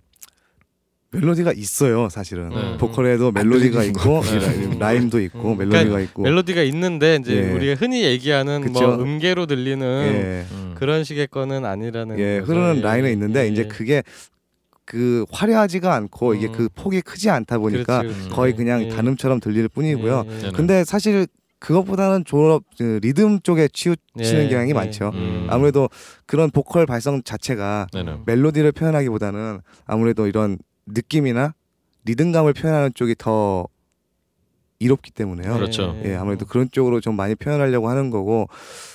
멜로디가 있어요, 사실은. 네. 보컬에도 멜로디가 들리는 있고 네. 라임- 라임도 있고 음. 멜로디가 있고. 멜로디가 있는데 이제 예. 우리가 흔히 얘기하는 그쵸. 뭐 음계로 들리는 예. 음. 그런 식의 거는 아니라는 예, 거죠. 흐르는 예, 라인은 있는데 예, 이제 예. 그게 그 화려하지가 않고 이게 음. 그 폭이 크지 않다 보니까 그렇지, 그렇지. 거의 그냥 예. 단음처럼 들릴 뿐이고요. 예, 예. 근데 사실 그것보다는 졸업 그 리듬 쪽에 치우치는 예, 경향이 예. 많죠. 음. 아무래도 그런 보컬 발성 자체가 네 네. 멜로디를 표현하기보다는 아무래도 이런 느낌이나 리듬감을 표현하는 쪽이 더 이롭기 때문에요. 그렇죠. 네. 예, 아무래도 그런 쪽으로 좀 많이 표현하려고 하는 거고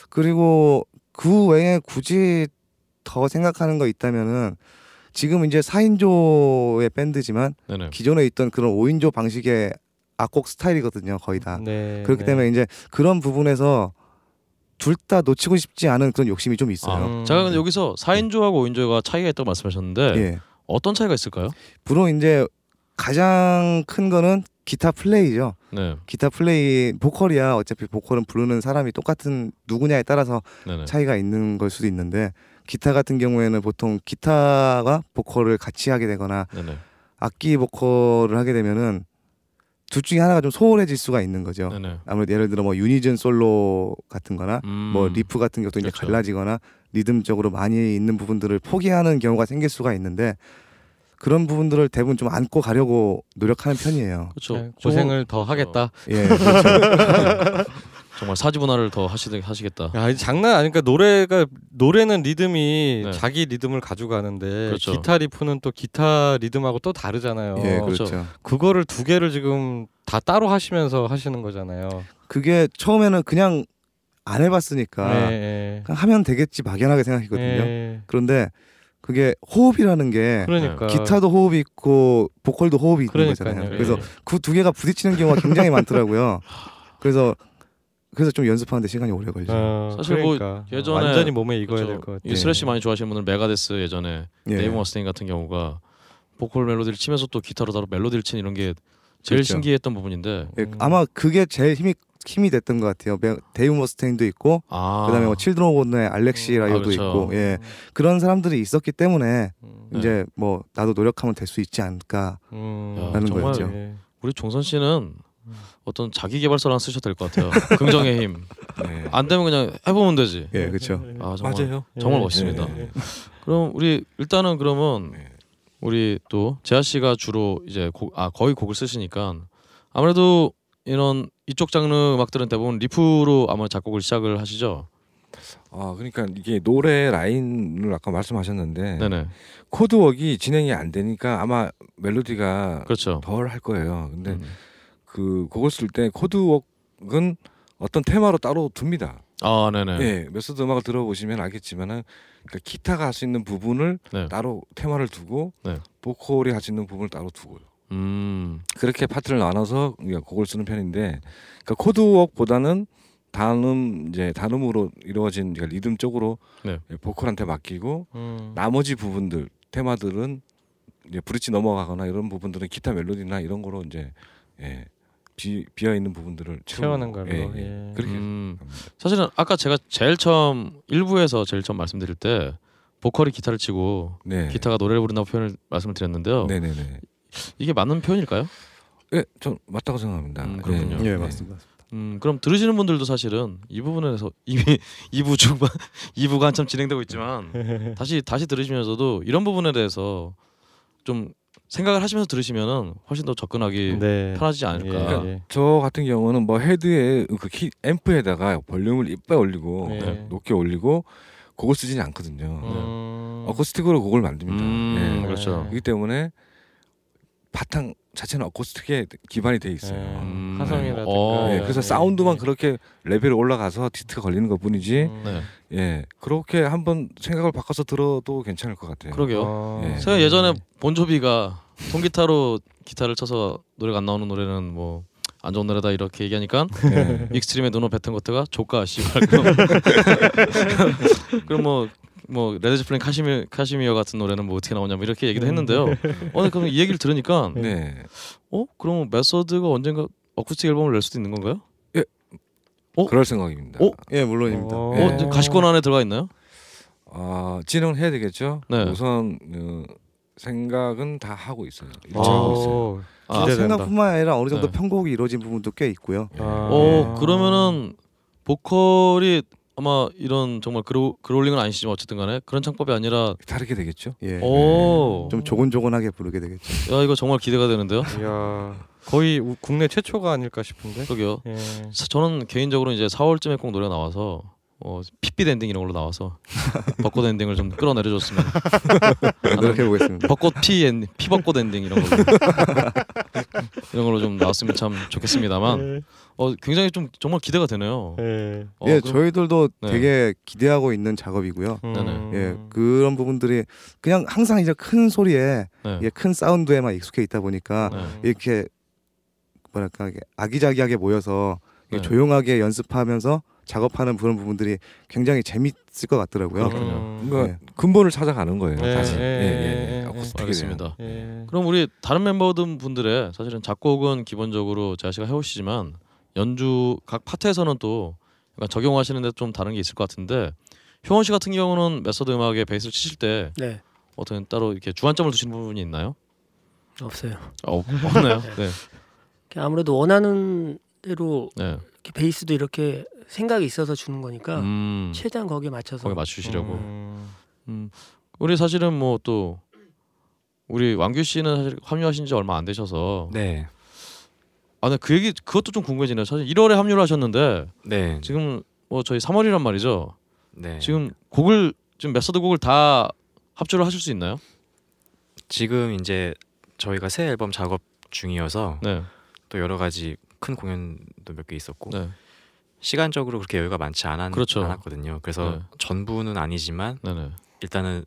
그리고 그 외에 굳이 더 생각하는 거 있다면은 지금 이제 4인조의 밴드지만 네네. 기존에 있던 그런 5인조 방식의 악곡 스타일이거든요, 거의 다. 네, 그렇기 네. 때문에 이제 그런 부분에서 둘 다 놓치고 싶지 않은 그런 욕심이 좀 있어요. 음. 제가 근데 여기서 4인조하고 5인조가 차이가 있다고 말씀하셨는데 예. 어떤 차이가 있을까요? 주로 이제 가장 큰 거는 기타 플레이죠. 네. 기타 플레이 보컬이야 어차피 보컬은 부르는 사람이 똑같은 누구냐에 따라서 네네. 차이가 있는 걸 수도 있는데 기타 같은 경우에는 보통 기타가 보컬을 같이 하게 되거나 네네. 악기 보컬을 하게 되면은 둘 중에 하나가 좀 소홀해질 수가 있는 거죠. 네네. 아무래도 예를 들어 뭐 unison 솔로 같은 거나 음. 뭐 리프 같은 것도 이제 그렇죠. 갈라지거나 리듬적으로 많이 있는 부분들을 포기하는 경우가 생길 수가 있는데 그런 부분들을 대부분 좀 안고 가려고 노력하는 편이에요. 그렇죠. 네, 고생을 더 하겠다. 예. 그렇죠. 정말 사지분할을 더 하시 하시겠다. 야, 이 장난 아니까 노래가 노래는 리듬이 네. 자기 리듬을 가져가는데 그렇죠. 기타 riff는 또 기타 리듬하고 또 다르잖아요. 예, 그렇죠. 그렇죠. 그거를 두 개를 지금 다 따로 하시면서 하시는 거잖아요. 그게 처음에는 그냥 안 해봤으니까 네, 그냥 하면 되겠지 막연하게 생각했거든요. 네. 그런데 그게 호흡이라는 게 그러니까 기타도 호흡이 있고 보컬도 호흡이 있는 그러니까요. 거잖아요. 예. 그래서 그 두 개가 부딪히는 경우가 굉장히 많더라고요. 그래서 그래서 좀 연습하는데 시간이 오래 걸리죠. 어, 사실 뭐 그러니까. 예전에 완전히 몸에 익어야 그렇죠. 될것 같아요. 이 thrash 많이 좋아하시는 분들 Megadeth 예전에 예. 데이브 머스테인 같은 경우가 보컬 멜로디를 치면서 또 기타로 다른 멜로디를 치는 이런 게 제일 그렇죠. 신기했던 부분인데 예, 음. 아마 그게 제일 힘이 힘이 됐던 것 같아요. 메- 데이브 머스테인도 있고 아 그다음에 뭐 Children of의 알렉시 음. 라이호도 아, 그렇죠. 있고 예 그런 사람들이 있었기 때문에 음. 네. 이제 뭐 나도 노력하면 될 수 있지 않을까 음. 라는 거였죠. 예. 우리 종선 씨는 어떤 자기 개발서랑 쓰셔도 될 것 같아요. 긍정의 힘. 네. 안 되면 그냥 해보면 되지. 예 그렇죠. 아 정말 맞아요. 정말 예, 멋있습니다. 예, 예. 그럼 우리 일단은 그러면 네. 우리 또 재하 씨가 주로 이제 곡, 아 거의 곡을 쓰시니까 아무래도 이런 이쪽 장르 음악들은 대부분 리프로 아마 작곡을 시작을 하시죠. 아 그러니까 이게 노래 라인을 아까 말씀하셨는데 네네. 코드웍이 진행이 안 되니까 아마 멜로디가 그렇죠. 덜 할 거예요. 근데 음. 그 곡을 쓸 때 코드웍은 어떤 테마로 따로 둡니다. 아 네네. 예, 메소드 음악을 들어보시면 알겠지만은 그러니까 기타가 할 수 있는 부분을 네. 따로 테마를 두고 네. 보컬이 할 수 있는 부분을 따로 두고요. 음. 그렇게 파트를 나눠서 곡을 쓰는 편인데 그러니까 chord work보다는 단음 이제 단음으로 이루어진 그러니까 리듬 쪽으로 네. 보컬한테 맡기고 음. 나머지 부분들 테마들은 이제 브릿지 넘어가거나 이런 부분들은 기타 멜로디나 이런 거로 이제 예, 비, 비어 있는 부분들을 채우는 걸로. 예, 예. 예. 그렇게 음. 사실은 아까 제가 제일 처음 일부에서 제일 처음 말씀드릴 때 보컬이 기타를 치고 네. 기타가 노래를 부른다고 표현을 말씀을 드렸는데요. 네네네. 이게 맞는 표현일까요? 예, 전 맞다고 생각합니다. 음, 그렇군요. 네. 예 네. 맞습니다. 음, 그럼 들으시는 분들도 사실은 이 부분에서 이미 2부 중반 2부가 한참 진행되고 있지만 다시 다시 들으시면서도 이런 부분에 대해서 좀 생각을 하시면서 들으시면은 훨씬 더 접근하기 네. 편하지 않을까. 예, 예. 저 같은 경우는 뭐 헤드에 그 키, 앰프에다가 볼륨을 이빨 올리고 네. 높게 올리고 곡을 쓰지는 않거든요. 음. 어쿠스틱으로 곡을 만듭니다. 음, 예. 그렇죠. 네. 그렇기 때문에 바탕 자체는 어쿠스틱에 기반이 돼 있어요. 예. 음. 화성이라든가. 어. 예, 그래서 예. 사운드만 그렇게 레벨이 올라가서 dist가 걸리는 것뿐이지. 음. 네. 예, 그렇게 한번 생각을 바꿔서 들어도 괜찮을 것 같아요. 그러게요. 어. 예. 제가 예전에 Bon Jovi가 통기타로 기타를 쳐서 노래가 안 나오는 노래는 뭐 안 좋은 노래다 이렇게 얘기하니까 예. Extreme의 누노 베텐코트가 좆까 씨발 그럼 뭐 뭐 Led Zeppelin Kashmi- Kashmir 같은 노래는 뭐 어떻게 나오냐 뭐 이렇게 얘기도 했는데요. 어, 근데 그럼 이 얘기를 들으니까 네. 어 그럼 메서드가 언젠가 어쿠스틱 앨범을 낼 수도 있는 건가요? 어? 그럴 생각입니다. 어? 예 물론입니다. 어. 어 네. 가시권 안에 들어가 있나요? 아, 진행을 해야 되겠죠. 네. 우선 어, 생각은 다 하고 있어요. 일치하고 있어요. 오, 아. 생각뿐만 아니라 어느 정도 네. 편곡이 이루어진 부분도 꽤 있고요. 아. 어 그러면은 보컬이 아마 이런 정말 그로, 그롤링은 아니시지만 어쨌든 간에 그런 창법이 아니라 다르게 되겠죠. 예. 오. 좀 조곤조곤하게 부르게 되겠죠. 야 이거 정말 기대가 되는데요. 이야, 거의 우- 국내 최초가 아닐까 싶은데. 그러게요. 예. 사- 저는 개인적으로 이제 4월쯤에 꼭 노래가 나와서 어, 핏빛 엔딩 이런 걸로 나와서 벚꽃 엔딩을 좀 끌어내려줬으면 노력해 보겠습니다. 벚꽃 피 엔, 피벚꽃 엔딩 이런 걸로 이런 걸로 좀 나왔으면 참 좋겠습니다만 어 굉장히 좀 정말 기대가 되네요. 네. 어, 예, 그럼- 저희들도 네. 되게 기대하고 있는 작업이고요. 음. 예, 그런 부분들이 그냥 항상 이제 큰 소리에 네. 예, 큰 사운드에만 익숙해 있다 보니까 네. 이렇게 뭐랄까 아기자기하게 모여서 네. 조용하게 연습하면서 작업하는 그런 부분들이 굉장히 재밌을 것 같더라고요. 음. 그러니까 네. 근본을 찾아가는 거예요. 네, 다시. 예, 예, 예, 예, 알겠습니다. 예. 그럼 우리 다른 멤버들 분들의 사실은 작곡은 기본적으로 제아 씨가 해오시지만 연주 각 파트에서는 또 약간 적용하시는데 좀 다른 게 있을 것 같은데 효원 씨 같은 경우는 메서드 음악에 베이스를 치실 때 네 어떤 따로 이렇게 주안점을 두시는 부분이 있나요? 없어요. 어, 없나요? 네. 아무래도 원하는 대로 네. 이렇게 베이스도 이렇게 생각이 있어서 주는 거니까 음. 최대한 거기에 맞춰서 거기 맞추시려고. 음. 음. 우리 사실은 뭐 또 우리 왕규 씨는 사실 합류하신 지 얼마 안 되셔서 네, 아, 네, 그 얘기 그것도 좀 궁금해지네요. 사실 1월에 합류를 하셨는데 네, 지금 뭐 저희 3월이란 말이죠. 네. 지금 곡을 지금 메서드 곡을 다 합주를 하실 수 있나요? 지금 이제 저희가 새 앨범 작업 중이어서 네. 또 여러 가지 큰 공연도 몇 개 있었고 네. 시간적으로 그렇게 여유가 많지 않았, 그렇죠. 않았거든요. 그래서 네. 전부는 아니지만 네, 네. 일단은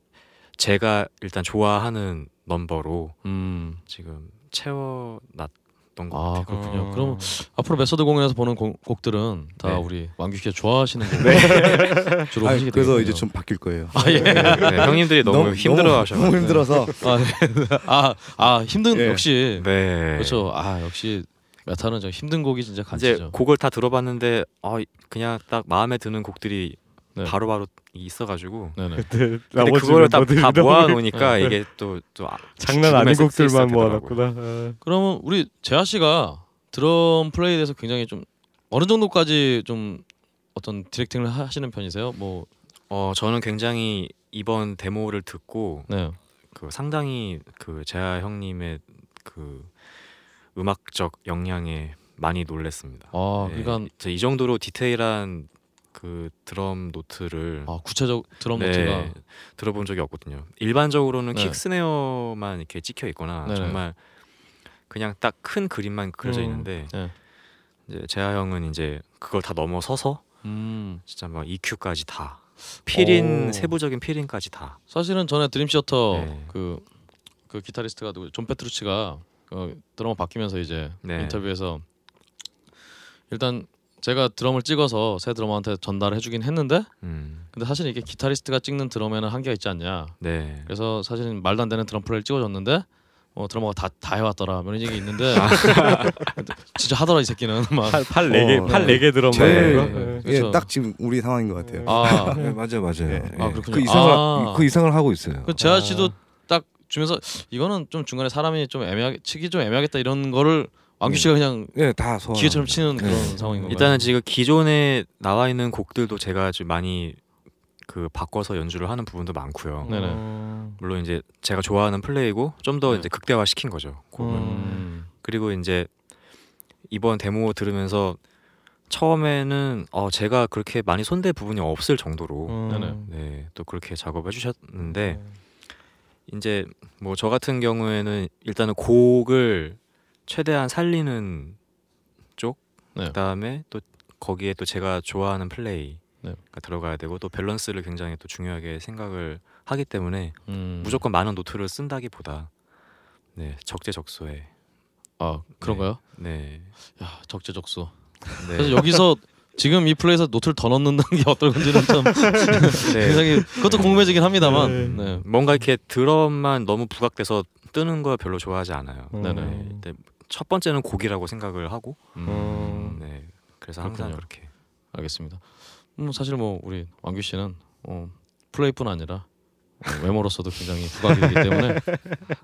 제가 일단 좋아하는 넘버로 음. 지금 채워놨 던 것 아, 같아요. 그렇군요. 음. 그럼 앞으로 메서드 공연에서 보는 곡, 곡들은 다 네. 우리 왕규 씨가 좋아하시는 곡 주로 아니, 하시게 그래서 되겠군요. 이제 좀 바뀔 거예요. 아, 예. 네, 형님들이 너무, 힘들어하셔. 너무 힘들어서 아, 네. 아, 아, 힘든 예. 역시 네. 그렇죠. 아, 역시 메탈은 저 힘든 곡이 진짜 이제 간지죠. 곡을 다 들어봤는데 어, 그냥 딱 마음에 드는 곡들이 네. 바로바로 있어가지고 네, 네. 근데 그거를 다, 다 모아놓으니까 이게 또또 장난 아닌 곡들만 모아놨구나. 어. 그러면 우리 재하 씨가 드럼 플레이에 대해서 굉장히 좀 어느 정도까지 좀 어떤 디렉팅을 하시는 편이세요? 뭐 어 저는 굉장히 이번 데모를 듣고 네. 그 상당히 그 재하 형님의 그 음악적 역량에 많이 놀랬습니다. 아, 네, 그러니까 저이 정도로 디테일한 그 드럼 노트를 아, 구체적 드럼 네, 노트가 들어본 적이 없거든요. 일반적으로는 네. kick snare만 이렇게 찍혀 있거나 네네. 정말 그냥 딱 큰 그림만 그려져 음. 있는데 네. 이제 재하 형은 이제 그걸 다 넘어서서 음. 진짜 막 EQ까지 다 fill-in 오. 세부적인 fill-in까지 다 사실은 전에 Dream Theater 네. 그, 그 기타리스트가 누구 존 페트루치가 그 드러머 바뀌면서 이제 네. 인터뷰에서 일단 제가 드럼을 찍어서 새 드러머한테 전달을 해주긴 했는데 음, 근데 사실 이게 기타리스트가 찍는 드럼에는 한계가 있지 않냐 네. 그래서 사실 말도 안 되는 드럼 플레이를 찍어줬는데 어 드러머가 다 다 해왔더라 뭐 이런 얘기 있는데 아. 진짜 하더라 이 새끼는 막 팔네 개, 어, 팔네 개 드럼 말고. 네. 예, 그렇죠. 딱 지금 우리 상황인 것 같아요. 아, 네, 맞아요, 맞아요. 예. 예. 아, 그렇군요. 그 이상을 아. 그 이상을 하고 있어요. 그 재하 씨도 딱 주면서 이거는 좀 중간에 사람이 좀 애매하게 치기 좀 애매하겠다 이런 거를 왕규 씨가 그냥 예, 다 소화. 기계처럼 치는 그런 네. 상황인 건가요? 일단은 지금 기존에 나와 있는 곡들도 제가 좀 많이 그 바꿔서 연주를 하는 부분도 많고요. 네네. 음. 물론 이제 제가 좋아하는 플레이고 좀더 네. 이제 극대화 시킨 거죠. 곡을. 음. 그리고 이제 이번 데모 들으면서 처음에는 어 제가 그렇게 많이 손댈 부분이 없을 정도로 음. 네네. 네, 또 그렇게 작업해 주셨는데 이제 뭐 저 같은 경우에는 일단은 곡을 최대한 살리는 쪽 네. 그다음에 또 거기에 또 제가 좋아하는 플레이가 네. 들어가야 되고 또 밸런스를 굉장히 또 중요하게 생각을 하기 때문에 음. 무조건 많은 노트를 쓴다기보다 네, 적재적소에 아 그런가요? 네. 야 적재적소. 네. 그래서 여기서 지금 이 플레이에서 노트를 더 넣는다는 게 어떨 건지는 참 네. 굉장히 그것도 궁금해지긴 합니다만. 네. 뭔가 이렇게 드럼만 너무 부각돼서 뜨는 거 별로 좋아하지 않아요. 음. 네네. 네. 첫 번째는 곡이라고 생각을 하고 음. 네. 그래서 항상 그렇군요. 그렇게 알겠습니다. 음, 사실 뭐 우리 왕규 씨는 어, 플레이뿐 아니라 어, 외모로서도 굉장히 부각이기 때문에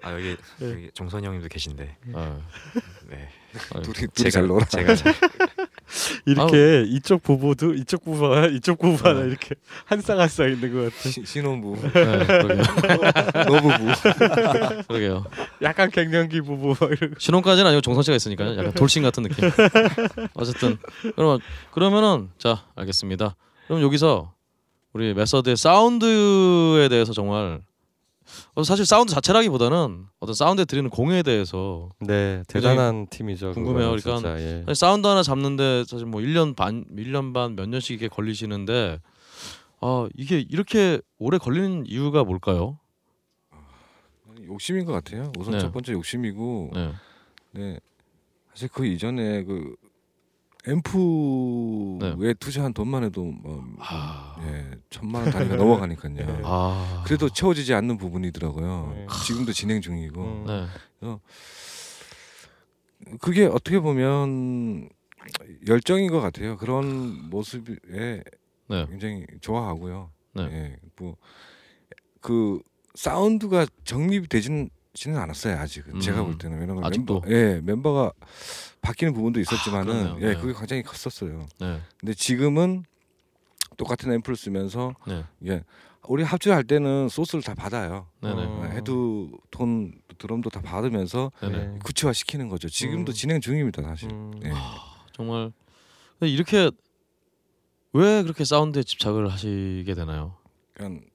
아 여기, 네. 여기 정선이 형님도 계신데 아, 네. 아, 둘이 둘이 잘 제가 놀아. 제가 잘- 이렇게 이쪽 부부도 이쪽 부부 하나 이쪽 부부 하나 네. 이렇게 한 쌍 한 쌍 있는 것 같아. 시- 신혼부, 네. 노부부. 그러게요. 약간 갱년기 부부. 신혼까지는 아니고 정선 씨가 있으니까요. 약간 돌싱 같은 느낌. 어쨌든 그러면 그러면은 자 알겠습니다. 그럼 여기서 우리 메서드의 사운드에 대해서 정말 어, 사실 사운드 자체라기보다는 어떤 사운드에 드리는 공에 대해서 네, 대단한 팀이죠. 궁금해요. 그러니까 진짜, 예. 사실 사운드 하나 잡는데 사실 뭐 1년 반, 1년 반 몇 년씩 이게 걸리시는데 아 이게 이렇게 오래 걸리는 이유가 뭘까요? 욕심인 것 같아요. 우선 네. 첫 번째 욕심이고, 네. 네. 사실 그 이전에 그 앰프에 네. 투자한 돈만 해도 뭐 아, 예, 천만 원 단위가 넘어가니까요. 네. 아 그래도 채워지지 않는 부분이더라고요. 네. 지금도 진행 중이고 음. 네. 그게 어떻게 보면 열정인 것 같아요. 그런 모습에 네. 굉장히 좋아하고요. 네. 예, 뭐그 사운드가 정립이 되지는 않았어요 아직은 제가 음. 볼 때는 왜냐면 아직도? 멤버, 예 멤버가 바뀌는 부분도 있었지만은 그러네요. 예 네. 그게 굉장히 컸었어요. 네. 근데 지금은 똑같은 앰프를 쓰면서 네. 예 우리 합주할 때는 소스를 다 받아요. 네네. 어. 헤드 톤 드럼도 다 받으면서 네네. 네. 구체화 시키는 거죠. 지금도 음. 진행 중입니다 사실. 음. 예. 정말 근데 이렇게 왜 그렇게 사운드에 집착을 하시게 되나요? 그러니까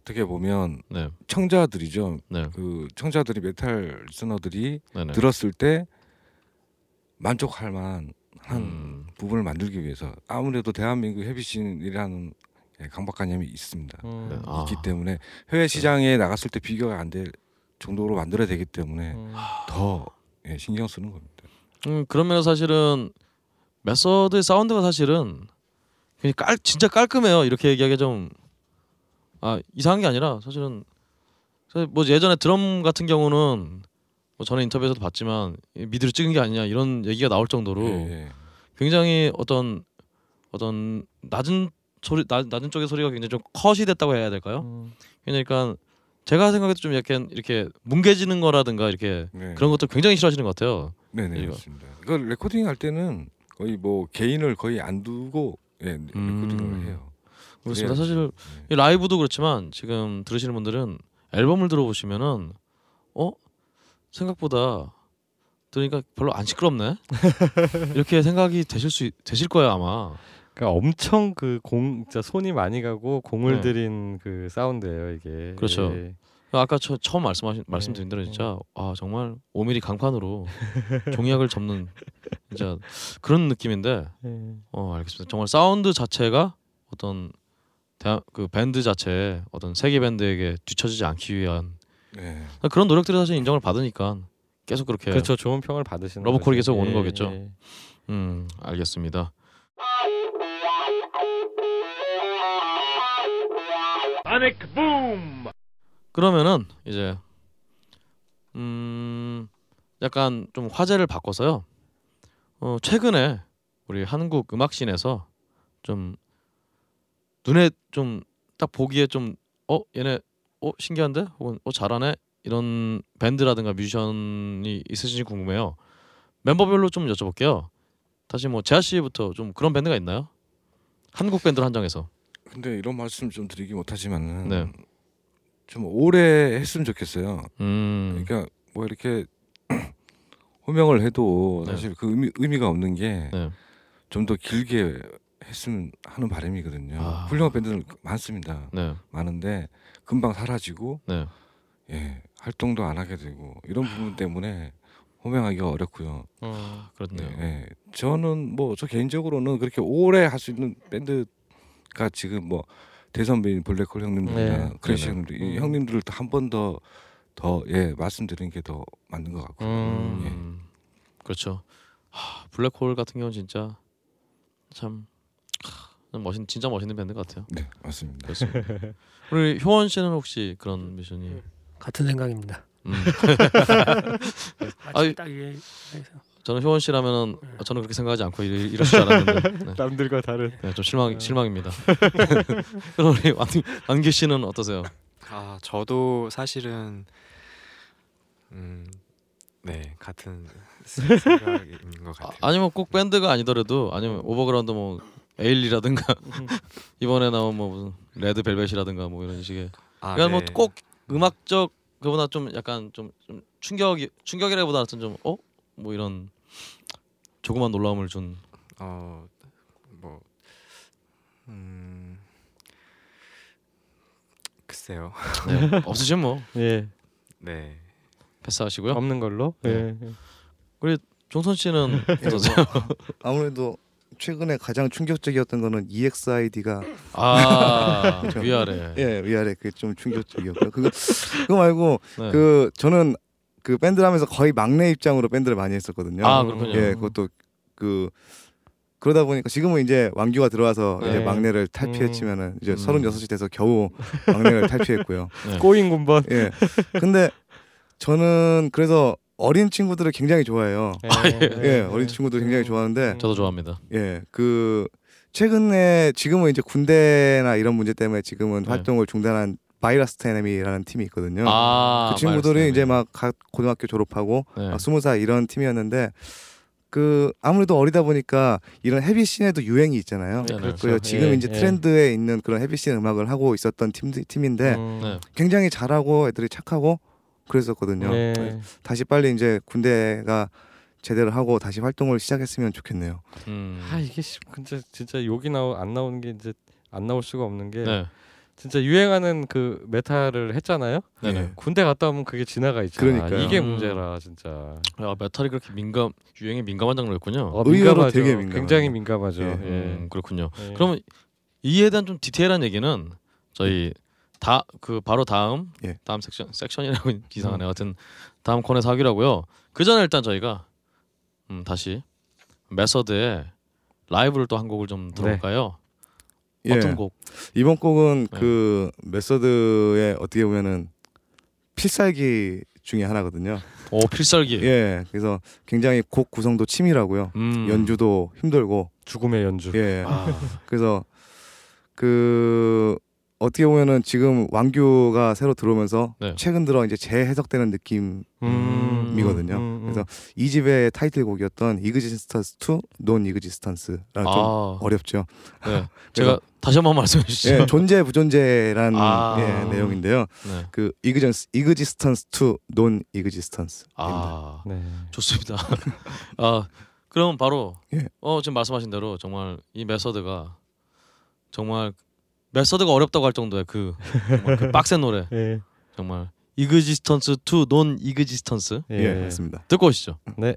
어떻게 보면 네. 청자들이죠. 네. 그 청자들이 메탈 listener들이 네네. 들었을 때 만족할 만한 음. 부분을 만들기 위해서 아무래도 대한민국 heavy scene이라는 예, 강박관념이 있습니다. 음. 네. 아. 있기 때문에 해외 시장에 나갔을 때 비교가 안 될 정도로 만들어야 되기 때문에 음. 더 예, 신경 쓰는 겁니다. 음 그러면 사실은 메서드의 사운드가 사실은 그냥 깔 진짜 깔끔해요. 이렇게 얘기하기 좀 아 이상한 게 아니라 사실은 사실 뭐 예전에 드럼 같은 경우는 뭐 전에 인터뷰에서도 봤지만 이 미드로 찍은 게 아니냐 이런 얘기가 나올 정도로 예, 예. 굉장히 어떤 어떤 낮은 소리 낮, 낮은 쪽의 소리가 굉장히 좀 컷이 됐다고 해야 될까요? 음. 그러니까 제가 생각해도 좀 약간 이렇게 뭉개지는 거라든가 이렇게 네. 그런 것들 굉장히 싫어하시는 것 같아요. 네네 이거. 맞습니다. 그 레코딩 할 때는 거의 뭐 개인을 거의 안 두고 예, 음. 레코딩을 해요. 그렇습니다. 사실 네. 이 라이브도 그렇지만 지금 들으시는 분들은 앨범을 들어보시면은 어 생각보다 들으니까 별로 안 시끄럽네 이렇게 생각이 되실 수 있- 되실 거예요 아마. 그러니까 엄청 그 공 진짜 손이 많이 가고 공을 네. 들인 그 사운드예요 이게. 그렇죠. 예. 아까 저, 처음 말씀하신 네. 말씀드린 대로 진짜 아 정말 5mm 강판으로 종이학을 접는 진짜 그런 느낌인데 예. 어 알겠습니다. 정말 사운드 자체가 어떤 대한 그 밴드 자체에 어떤 세계 밴드에게 뒤처지지 않기 위한 네. 그런 노력들이 사실 인정을 받으니까 계속 그렇게 그렇죠. 좋은 평을 받으시는 러브콜이 거죠. 계속 오는 예, 거겠죠. 예. 음 알겠습니다. 그러면은 이제 음 약간 좀 화제를 바꿔서요. 어 최근에 우리 한국 음악씬에서 좀 눈에 좀 딱 보기에 좀 어 얘네 어 신기한데 혹은 어 잘하네 이런 밴드라든가 뮤지션이 있으신지 궁금해요. 멤버별로 좀 여쭤볼게요. 다시 뭐 재하 씨부터 좀 그런 밴드가 있나요? 한국 밴드를 한정해서. 근데 이런 말씀 좀 드리기 못하지만은 네. 좀 오래 했으면 좋겠어요. 음. 그러니까 뭐 이렇게 호명을 해도 네. 사실 그 의미, 의미가 없는 게좀 네. 더 길게 했으면 하는 바람이거든요. 아. 훌륭한 밴드는 많습니다. 네. 많은데 금방 사라지고 네. 예, 활동도 안 하게 되고 이런 부분 때문에 호명하기가 어렵고요. 음. 그렇네요. 예, 저는 뭐 저 개인적으로는 그렇게 오래 할 수 있는 밴드가 지금 뭐 대선배인 블랙홀 형님들이나 네. 크래시. 형님들 이 음. 형님들을 한번 더 더 예 말씀드리는 게 더 맞는 것 같고 음. 음. 그렇죠. 하, 블랙홀 같은 경우는 진짜 참 하, 멋있 진짜 멋있는 밴드 같아요. 네 맞습니다. 그렇습니다. 우리 효원 씨는 혹시 그런 미션이? 같은 생각입니다. 음. 마치 아이. 딱 이게 해서. 저는 효원 씨라면은 어, 저는 그렇게 생각하지 않고 이러, 이럴 줄 알았는데 네. 남들과 다른. 네, 좀 실망 실망입니다. 그럼 우리 완, 완규 씨는 어떠세요? 아 저도 사실은 음, 네 같은 생각인 것 아, 같아요. 아 니면 꼭 밴드가 아니더라도 아니면 overground 뭐 에일리라든가 이번에 나온 뭐 무슨 레드벨벳이라든가 뭐 이런 식의 아, 그러니까 네. 뭐꼭 음악적 그보다 좀 약간 좀, 좀 충격이 충격이라기보다는 좀 어? 뭐 이런 조그만 놀라움을 준 어, 뭐, 음, 그, 글쎄요. 네. 없으시면 뭐 예. 네. 패스하시고요. 없는 걸로. 네. 예. 종선 씨는 예, 어떠세요? 뭐, 아무래도 최근에 가장 충격적이었던 거는 EXID가 아 위아래. 예 위아래 그게 좀 충격적이었고요. 그거 그거 말고 네. 그 저는 그 밴드를 하면서 거의 막내 입장으로 밴드를 많이 했었거든요. 아 그렇군요. 예, 그것도 그 그러다 보니까 지금은 이제 완규가 들어와서 네. 이제 막내를 탈피했지만은 이제 음. 서른여섯이 돼서 겨우 막내를 탈피했고요. 네. 꼬인 군번. 예. 근데 저는 그래서 어린 친구들을 굉장히 좋아해요. 예, 어린 친구들 굉장히 좋아하는데 저도 좋아합니다. 예, 그 최근에 지금은 이제 군대나 이런 문제 때문에 지금은 네. 활동을 중단한 바이러스 테네미라는 팀이 있거든요. 아 그 친구들이 말씀하시네. 이제 막 각 고등학교 졸업하고 네. 막 스무 살 이런 팀이었는데 그 아무래도 어리다 보니까 이런 헤비 씬에도 유행이 있잖아요. 네, 그렇죠. 그리고 지금 예, 이제 예. 트렌드에 있는 그런 헤비 씬 음악을 하고 있었던 팀 팀인데 음. 네. 굉장히 잘하고 애들이 착하고 그랬었거든요. 네. 다시 빨리 이제 군대가 제대로 하고 다시 활동을 시작했으면 좋겠네요. 음. 아 이게 씨, 진짜 진짜 욕이 나오 안 나오는 게 이제 안 나올 수가 없는 게 네. 진짜 유행하는 그 메탈을 했잖아요. 네네. 예. 군대 갔다 오면 그게 지나가 있잖아. 그러니까요. 이게 음. 문제라 진짜. 야 메탈이 그렇게 민감 유행에 민감한 장르였군요. 어, 의외로 민감하죠. 되게 민감해요. 굉장히 민감하죠. 예. 예. 음, 그렇군요. 예. 그러면 이에 대한 좀 디테일한 얘기는 저희 다 그 바로 다음 예. 다음 섹션 섹션이라고 이상하네. 하여튼 다음 코너에서 하기로 하고요. 그 전에 일단 저희가 음, 다시 메서드의 라이브를 또 한 곡을 좀 들어볼까요? 예. 어떤 곡? 이번 곡은 네. 그 메서드의 어떻게 보면은 필살기 중에 하나거든요. 오 필살기. 예. 그래서 굉장히 곡 구성도 치밀하고요. 음. 연주도 힘들고 죽음의 연주. 예. 아, 그래서 그 어떻게 보면은 지금 왕규가 새로 들어오면서 네. 최근 들어 이제 재해석되는 느낌 음. 이거든요. 그래서 이 집의 타이틀곡이었던 Existence to Non Existence라는 좀 아, 어렵죠. 네. 제가 다시 한번 말씀해 주시죠. 예, 존재 부존재란 아. 예, 내용인데요. 네. 그 Existence Existence to Non Existence. 아 네. 좋습니다. 아 그럼 바로 예. 어 지금 말씀하신 대로 정말 이 메서드가 정말 메서드가 어렵다고 할 정도의 그, 그 빡센 노래 예. 정말 이그지스턴스 투 논 이그지스턴스 예, 맞습니다. 듣고 오시죠. 네.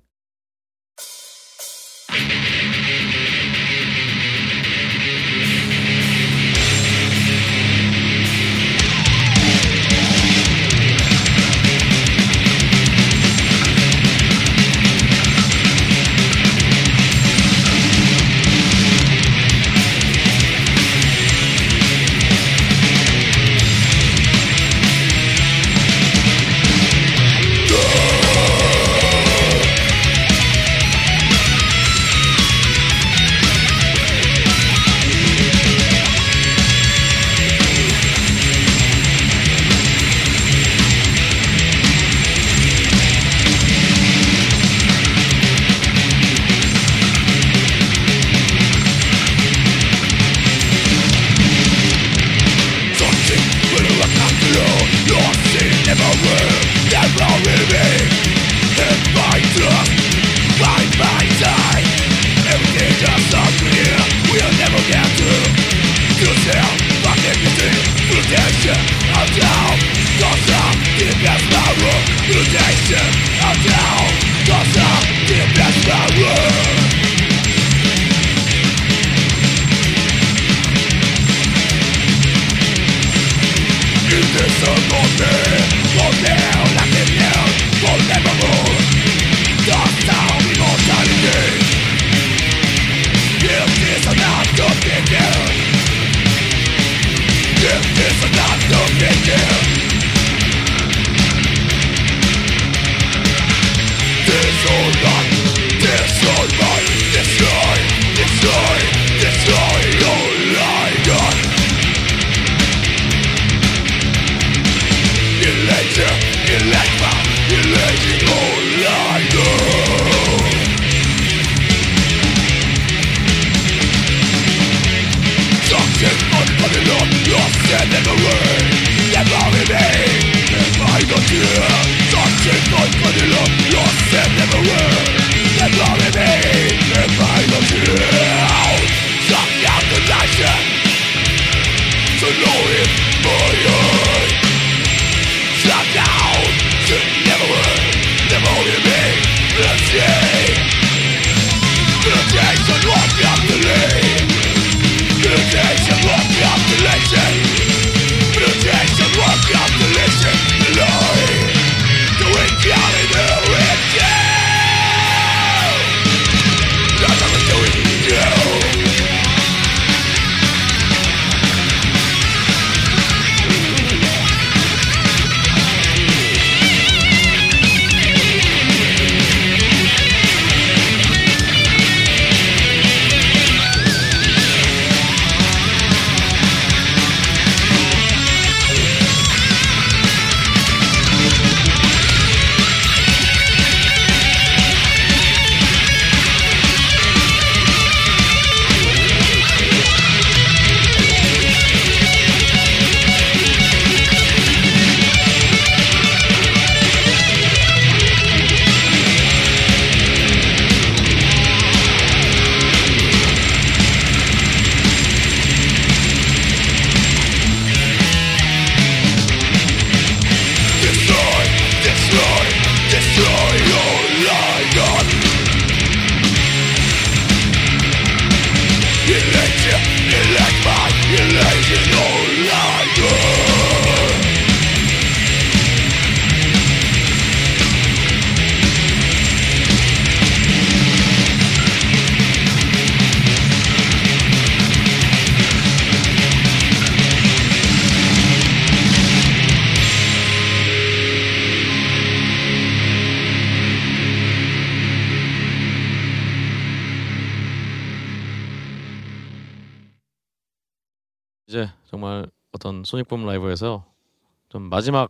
마지막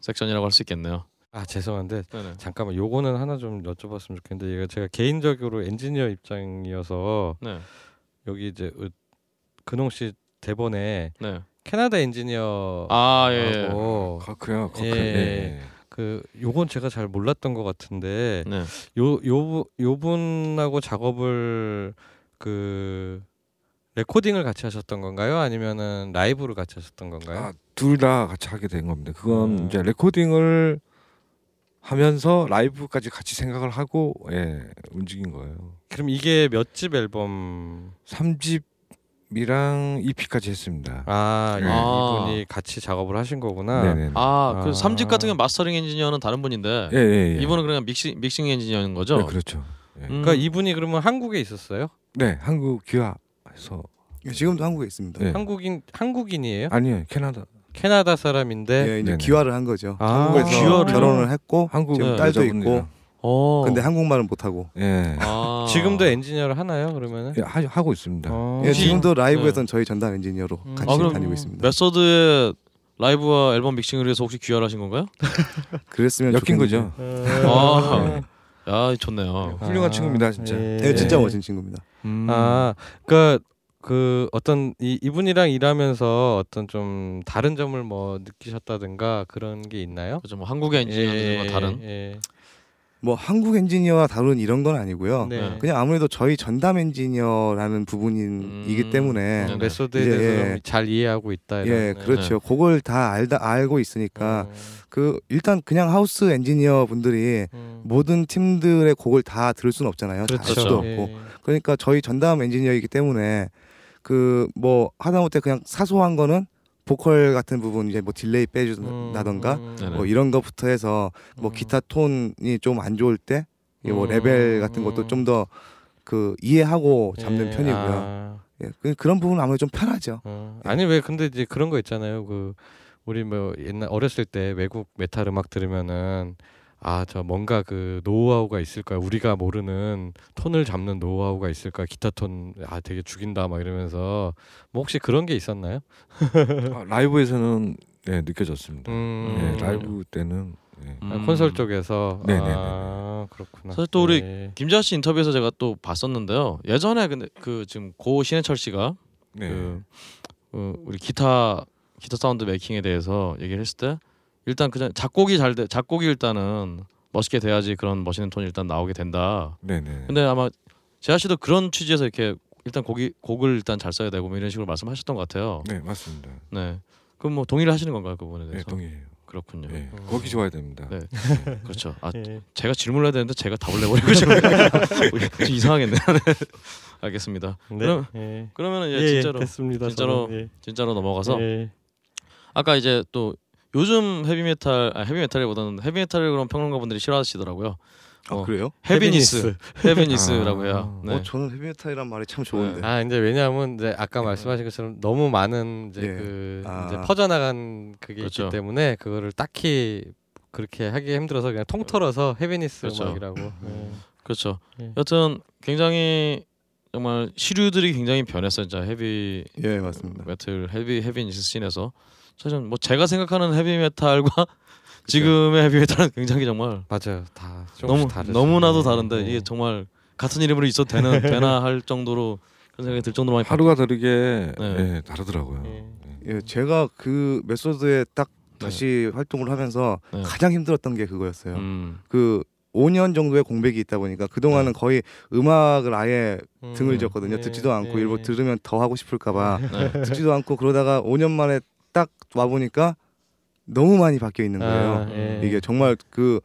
섹션이라고 할 수 있겠네요. 아 죄송한데 네네. 잠깐만 요거는 하나 좀 여쭤봤으면 좋겠는데 이거 제가 개인적으로 엔지니어 입장이어서 네. 여기 이제 으- 근홍 씨 대본에 네. 캐나다 엔지니어 아 예. 예. 하고 커크요. 커크. 예. 예. 그 요건 제가 잘 몰랐던 것 같은데 네. 요요 요분하고 작업을 그 레코딩을 같이 하셨던 건가요? 아니면은 라이브를 같이 하셨던 건가요? 아, 둘 다 같이 하게 된 겁니다. 그건 음. 이제 레코딩을 하면서 라이브까지 같이 생각을 하고 예, 움직인 거예요. 그럼 이게 몇 집 앨범? 3집 이랑 EP까지 했습니다. 아, 이- 아. 이분이 같이 작업을 하신 거구나. 네네. 아, 그 아. 3집 같은 경우 마스터링 엔지니어는 다른 분인데 예, 예, 예. 이분은 그냥 믹싱 믹싱 엔지니어인 거죠? 네, 그렇죠. 예. 음. 그러니까 이분이 그러면 한국에 있었어요? 네, 한국 귀화해서 예, 지금도 한국에 있습니다. 네. 한국인 한국인이에요? 아니요, 캐나다. 캐나다 사람인데 예, 이제 네네. 귀화를 한 거죠. 아, 한국에서 귀화를 결혼을 했고 한국 지금 딸도 있고 여자분이랑. 어. 근데 한국말은 못 하고. 예. 아. 지금도 엔지니어를 하나요? 그러면은? 예, 하, 하고 있습니다. 어. 예, 지금도 라이브에선 저희 전담 엔지니어로 음. 같이 아, 그럼 다니고 있습니다. 메서드의 라이브와 앨범 믹싱을 위해서 혹시 귀화를 하신 건가요? 그랬으면 엮인. 거죠. 아. 야, 좋네요. 훌륭한 아, 친구입니다, 진짜. 예. 예, 진짜 예. 멋진 친구입니다. 음. 아, 그러니까 그 어떤 이 이분이랑 일하면서 어떤 좀 다른 점을 뭐 느끼셨다든가 그런 게 있나요? 그죠. 뭐 한국의 엔지니어들과 다른 예. 뭐 한국 엔지니어와 다른 이런 건 아니고요. 네. 네. 그냥 아무래도 저희 전담 엔지니어라는 부분이기 음. 때문에 네. 메소드에 이제, 대해서 예. 좀잘 이해하고 있다. 이런, 예, 네. 그렇죠. 그걸 다 알다 알고 있으니까 음, 그 일단 그냥 하우스 엔지니어 분들이 음. 모든 팀들의 곡을 다 들을 수는 없잖아요. 다알 그렇죠. 수도 예. 없고. 그러니까 저희 전담 엔지니어이기 때문에 그 뭐 하다못해 그냥 사소한 거는 보컬 같은 부분 이제 뭐 delay 빼준다던가 음, 네네. 뭐 이런 것부터 해서 뭐 음. 기타 톤이 좀 안 좋을 때뭐 음, 레벨 같은 것도 음. 좀더 그 이해하고 잡는 예, 편이고요. 아, 예, 그- 그런 부분은 아무래도 좀 편하죠. 어. 아니 왜 근데 이제 그런 거 있잖아요. 그 우리 뭐 옛날 어렸을 때 외국 메탈 음악 들으면은 아 저 뭔가 그 노하우가 있을 거야. 우리가 모르는 톤을 잡는 노하우가 있을 거야. 기타 톤 아 되게 죽인다 막 이러면서 뭐 혹시 그런 게 있었나요? 아, 라이브에서는 예, 느껴졌습니다. 음. 예, 라이브 때는 예. 아, 음. 콘솔 쪽에서 네네네네. 아 그렇구나. 사실 또 우리 예. 김재하 씨 인터뷰에서 제가 또 봤었는데요. 예전에 근데 그 지금 고 신해철 씨가 네. 그 어, 우리 기타 기타 사운드 메이킹에 대해서 얘기를 했을 때 일단 그냥 작곡이 잘 돼 작곡이 일단은 멋있게 돼야지 그런 멋있는 톤이 일단 나오게 된다. 네, 네. 근데 아마 재하 씨도 그런 취지에서 이렇게 일단 곡이 곡을 일단 잘 써야 되고 뭐 이런 식으로 말씀하셨던 것 같아요. 네, 맞습니다. 네. 그럼 뭐 동의를 하시는 건가요 그 부분에 네, 대해서? 동의해요. 그렇군요. 예. 음. 거기 좋아야 됩니다. 네. 그렇죠. 아 예. 제가 질문을 해야 되는데 제가 답을 내버리고 지금 좀 이상하겠네요. 네. 알겠습니다. 네. 그럼 예. 그러면은 이제 예, 예, 진짜로 됐습니다. 진짜로 저는. 예. 진짜로 넘어가서 예. 아까 이제 또 요즘 헤비메탈 아 헤비메탈보다는 헤비메탈을 그런 평론가분들이 싫어하시더라고요. 아 어, 그래요? heaviness, heaviness라고 해요. 아, 네. 어 저는 헤비메탈이란 말이 참 좋은데. 아 이제 왜냐하면 이제 아까 말씀하신 것처럼 너무 많은 이제 예. 그 아. 이제 퍼져나간 그게 그렇죠. 있기 때문에 그거를 딱히 그렇게 하기 힘들어서 그냥 통틀어서 heaviness 그렇죠. 음악이라고. 예. 그렇죠. 예. 여튼 굉장히 정말 시류들이 굉장히 변했어요. 진짜 헤비 예 맞습니다. 메탈 헤비 heaviness scene에서 사실 뭐 제가 생각하는 헤비메탈과 지금의 헤비메탈은 굉장히 정말 맞아요. 다 너무 다르죠. 너무나도 예. 다른데 예. 이게 정말 같은 이름으로 있어도 되는 되나 할 정도로 그런 생각이 들 정도로 많이 하루가 다르게 네. 예, 다르더라고요. 예. 예 제가 그 메소드에 딱 다시 활동을 하면서 네. 가장 힘들었던 게 그거였어요. 음, 그 5년 정도의 공백이 있다 보니까 그 동안은 거의 음악을 아예 음. 등을 졌거든요. 예. 듣지도 않고 예. 일부 들으면 더 하고 싶을까봐 네. 듣지도 않고 그러다가 5년 만에 딱 와 보니까 너무 많이 바뀌어 있는 거예요. 아, 예. 이게 정말 그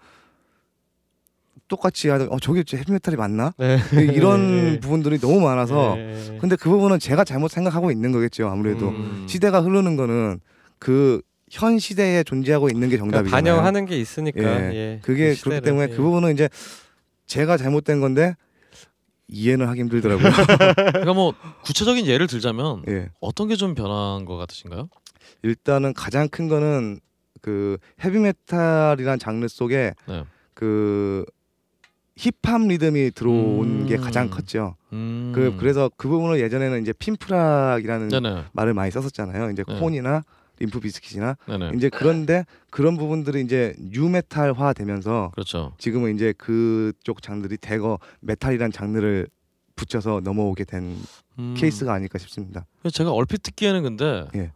똑같이 하다 어 저게 헤비메탈이 맞나? 네. 이런 예. 부분들이 너무 많아서 예. 근데 그 부분은 제가 잘못 생각하고 있는 거겠죠 아무래도 음. 시대가 흐르는 거는 그 현 시대에 존재하고 있는 게 그러니까 정답이잖아요. 반영하는 게 있으니까. 예. 예. 그게 그 그렇기 때문에 예. 그 부분은 이제 제가 잘못된 건데 이해는 하기 힘들더라고요. 그러니까 뭐 구체적인 예를 들자면 예. 어떤 게 좀 변한 것 같으신가요? 일단은 가장 큰 거는 그 헤비메탈이란 장르 속에 네. 그 힙합 리듬이 들어온 음. 게 가장 컸죠. 음. 그 그래서 그 부분을 예전에는 이제 pimp rock이라는 네네. 말을 많이 썼었잖아요. 이제 네. 콘이나 림프 비스킷이나 네네. 이제 그런데 그런 부분들이 이제 nu metal화 되면서 그렇죠. 지금은 이제 그쪽 장르들이 대거 메탈이란 장르를 붙여서 넘어오게 된 음, 케이스가 아닐까 싶습니다. 제가 얼핏 듣기에는 근데 예.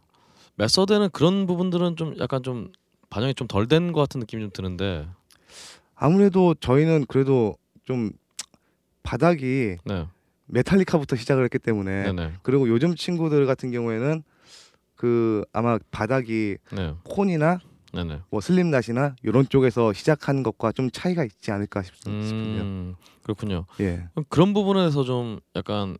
메서드는 그런 부분들은 좀 약간 좀 반영이 좀 덜 된 것 같은 느낌이 좀 드는데. 아무래도 저희는 그래도 좀 바닥이 네. 메탈리카부터 시작을 했기 때문에 네네. 그리고 요즘 친구들 같은 경우에는 그 아마 바닥이 네. 콘이나 네네. 뭐 슬립낫이나 이런 쪽에서 시작한 것과 좀 차이가 있지 않을까 싶. 음, 그렇군요. 예. 그런 부분에서 좀 약간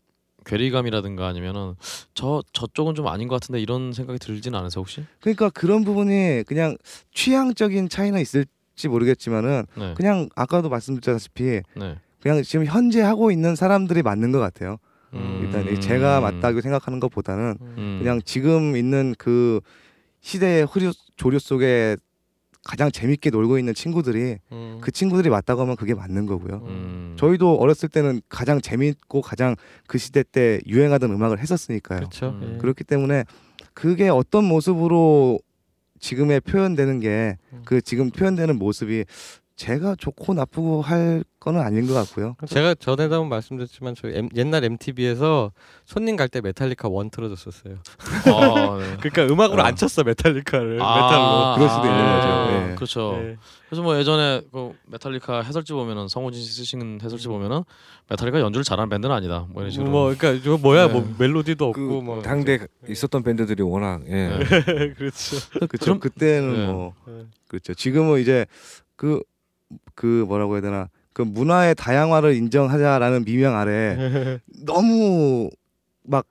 괴리감이라든가 아니면은 저 저쪽은 좀 아닌 것 같은데 이런 생각이 들지는 않으세요 혹시? 그러니까 그런 부분이 그냥 취향적인 차이는 있을지 모르겠지만은 네. 그냥 아까도 말씀드렸다시피 네. 그냥 지금 현재 하고 있는 사람들이 맞는 것 같아요. 음. 일단 이 제가 맞다고 생각하는 것보다는 음. 그냥 지금 있는 그 시대의 흐류 조류 속에 가장 재밌게 놀고 있는 친구들이 음. 그 친구들이 맞다고 하면 그게 맞는 거고요. 음. 저희도 어렸을 때는 가장 재밌고 가장 그 시대 때 유행하던 음악을 했었으니까요. 그렇죠. 음. 예. 그렇기 때문에 그게 어떤 모습으로 지금의 표현되는 게 음. 그 지금 표현되는 모습이 제가 좋고 나쁘고 할 거는 아닌 것 같고요. 제가 전에도 한번 말씀드렸지만 저 옛날 MTV에서 손님 갈 때 메탈리카 원 틀어줬었어요. 아, 네. 그러니까 음악으로 어. 안 쳤어 메탈리카를 아, 메탈로. 그럴 수도 있는 아, 거죠. 예. 그렇죠. 예. 그래서 뭐 예전에 그 메탈리카 해설지 보면은 성우진 씨 쓰신 해설지 보면은 메탈리카 연주를 잘하는 밴드는 아니다. 뭐 이런 식으로. 뭐 그러니까 저 뭐야 네. 뭐 멜로디도 그 없고 뭐 당대 있었던 밴드들이 워낙 예. 네. 그렇죠. 그렇죠. 그럼- 그때는 네. 뭐 네. 그렇죠. 지금은 이제 그 그 뭐라고 해야 되나 그 문화의 다양화를 인정하자라는 미명 아래 너무 막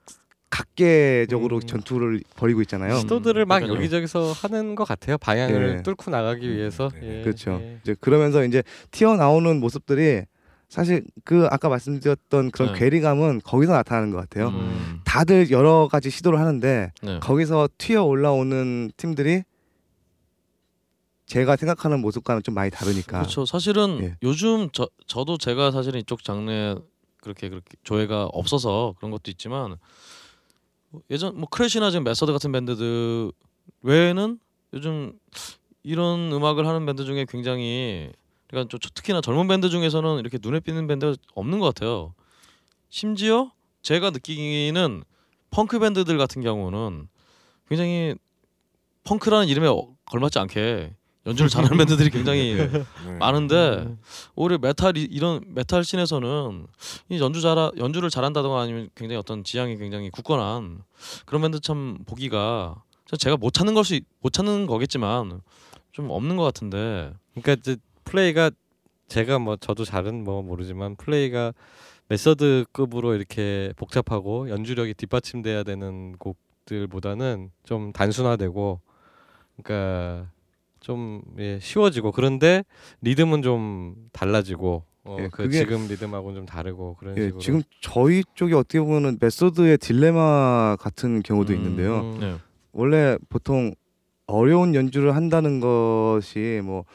각계적으로 음. 전투를 벌이고 있잖아요. 시도들을 막 그러니까요. 여기저기서 하는 것 같아요. 방향을 예. 뚫고 나가기 위해서. 네. 예, 그렇죠. 예. 이제 그러면서 이제 튀어나오는 모습들이 사실 그 아까 말씀드렸던 그런 네. 괴리감은 거기서 나타나는 것 같아요. 음. 다들 여러 가지 시도를 하는데 네. 거기서 튀어 올라오는 팀들이 제가 생각하는 모습과는 좀 많이 다르니까. 그렇죠. 사실은 예. 요즘 저 저도 제가 사실은 이쪽 장르에 그렇게 그렇게 조예가 없어서 그런 것도 있지만 뭐 예전 뭐 크래시나 지금 메서드 같은 밴드들 외에는 요즘 이런 음악을 하는 밴드 중에 굉장히 그러니까 좀 특히나 젊은 밴드 중에서는 이렇게 눈에 띄는 밴드가 없는 것 같아요. 심지어 제가 느끼기는 펑크 밴드들 같은 경우는 굉장히 펑크라는 이름에 어- 걸맞지 않게 연주를 잘하는 밴드들이 굉장히 네. 많은데 오히려 메탈 이- 이런 메탈 씬에서는 이 연주 잘 연주를 잘한다던가 아니면 굉장히 어떤 지향이 굉장히 굳건한 그런 밴드 참 보기가 저 제가 못 찾는 것이 못 찾는 거겠지만 좀 없는 것 같은데. 그러니까 이제 플레이가 제가 뭐 저도 잘은 뭐 모르지만 플레이가 메서드급으로 이렇게 복잡하고 연주력이 뒷받침돼야 되는 곡들보다는 좀 단순화되고 그러니까 좀 예, 쉬워지고 그런데 리듬은 좀 달라지고 어, 예, 그 그게- 지금 리듬하고는 좀 다르고 그런 예, 식으로 지금 저희 쪽이 어떻게 보면은 메소드의 딜레마 같은 경우도 음, 있는데요. 음, 네. 원래 보통 어려운 연주를 한다는 것이 뭐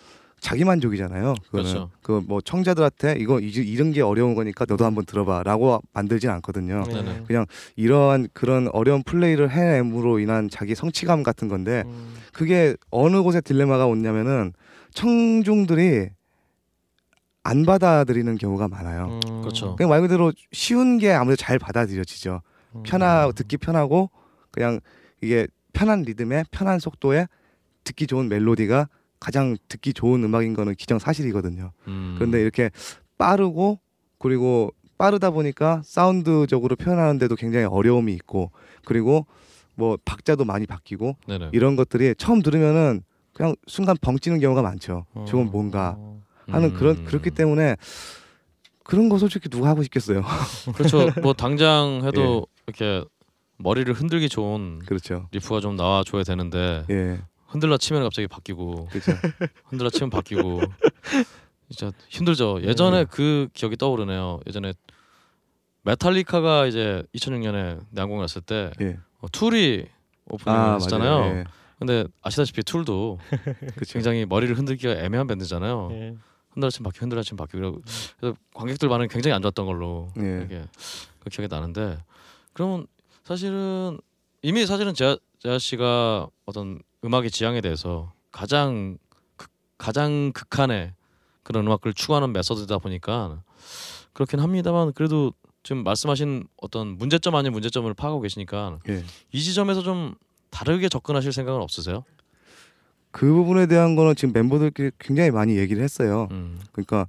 자기 만족이잖아요. 그거는 그렇죠. 그뭐 청자들한테 이거 이- 이런 게 어려운 거니까 너도 한번 들어봐라고 만들진 않거든요. 네. 네네. 그냥 이러한 그런 어려운 플레이를 해냄으로 인한 자기 성취감 같은 건데 음, 그게 어느 곳에 딜레마가 오냐면은 청중들이 안 받아들이는 경우가 많아요. 음, 그렇죠. 그냥 말 그대로 쉬운 게 아무래도 잘 받아들여지죠. 음. 편하 듣기 편하고 그냥 이게 편한 리듬에 편한 속도에 듣기 좋은 멜로디가 가장 듣기 좋은 음악인 거는 기정사실이거든요. 음. 그런데 이렇게 빠르고 그리고 빠르다 보니까 사운드적으로 표현하는데도 굉장히 어려움이 있고 그리고 뭐 박자도 많이 바뀌고 네네. 이런 것들이 처음 들으면은 그냥 순간 벙찌는 경우가 많죠. 어. 저건 뭔가 하는 음. 그런 그렇기 때문에 그런 거 솔직히 누가 하고 싶겠어요. 그렇죠. 뭐 당장 해도 예. 이렇게 머리를 흔들기 좋은 그렇죠. 리프가 좀 나와 줘야 되는데 예, 흔들라 치면 갑자기 바뀌고. 흔들라 치면 바뀌고 진짜 힘들죠. 예전에 네. 그 기억이 떠오르네요. 예전에 메탈리카가 이제 2006년에 내한공연을 했을 때 예. 어, 툴이 오프닝을 했잖아요. 맞아요. 예. 근데 아시다시피 툴도. 굉장히 머리를 흔들기가 애매한 밴드잖아요. 예. 흔들라 치면 바뀌고 흔들라 치면 바뀌고 그래서 관객들 반응이 굉장히 안 좋았던 걸로 예. 이게 그 기억이 나는데 그러면 사실은 이미 사실은 제가 재하 씨가 어떤 음악의 지향에 대해서 가장 극, 가장 극한의 그런 음악을 추구하는 메서드다 보니까 그렇긴 합니다만 그래도 지금 말씀하신 어떤 문제점 아닌 문제점을 파악하고 계시니까 예. 이 지점에서 좀 다르게 접근하실 생각은 없으세요? 그 부분에 대한 거는 지금 멤버들끼리 굉장히 많이 얘기를 했어요. 음. 그러니까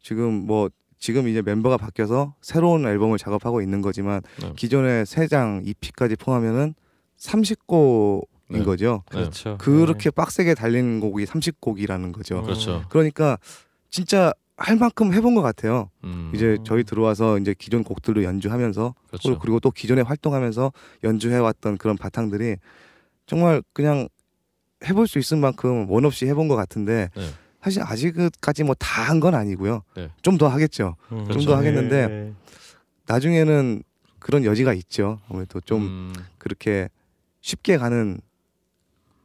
지금 뭐 지금 이제 멤버가 바뀌어서 새로운 앨범을 작업하고 있는 거지만 네. 기존의 세장 EP까지 포함하면은 30곡 인 네. 거죠. 네. 그렇죠. 그렇게 빡세게 달리는 곡이 30곡이라는 거죠. 음. 그렇죠. 그러니까 진짜 할 만큼 해본 것 같아요. 음. 이제 저희 들어와서 이제 기존 곡들도 연주하면서 그렇죠. 그리고 또 기존에 활동하면서 연주해왔던 그런 바탕들이 정말 그냥 해볼 수 있을 만큼 원 없이 해본 것 같은데 네. 사실 아직까지 뭐 다 한 건 아니고요. 네. 좀더 하겠죠. 음. 그렇죠. 좀더 하겠는데 네. 나중에는 그런 여지가 있죠. 아무래도 좀 음. 그렇게 쉽게 가는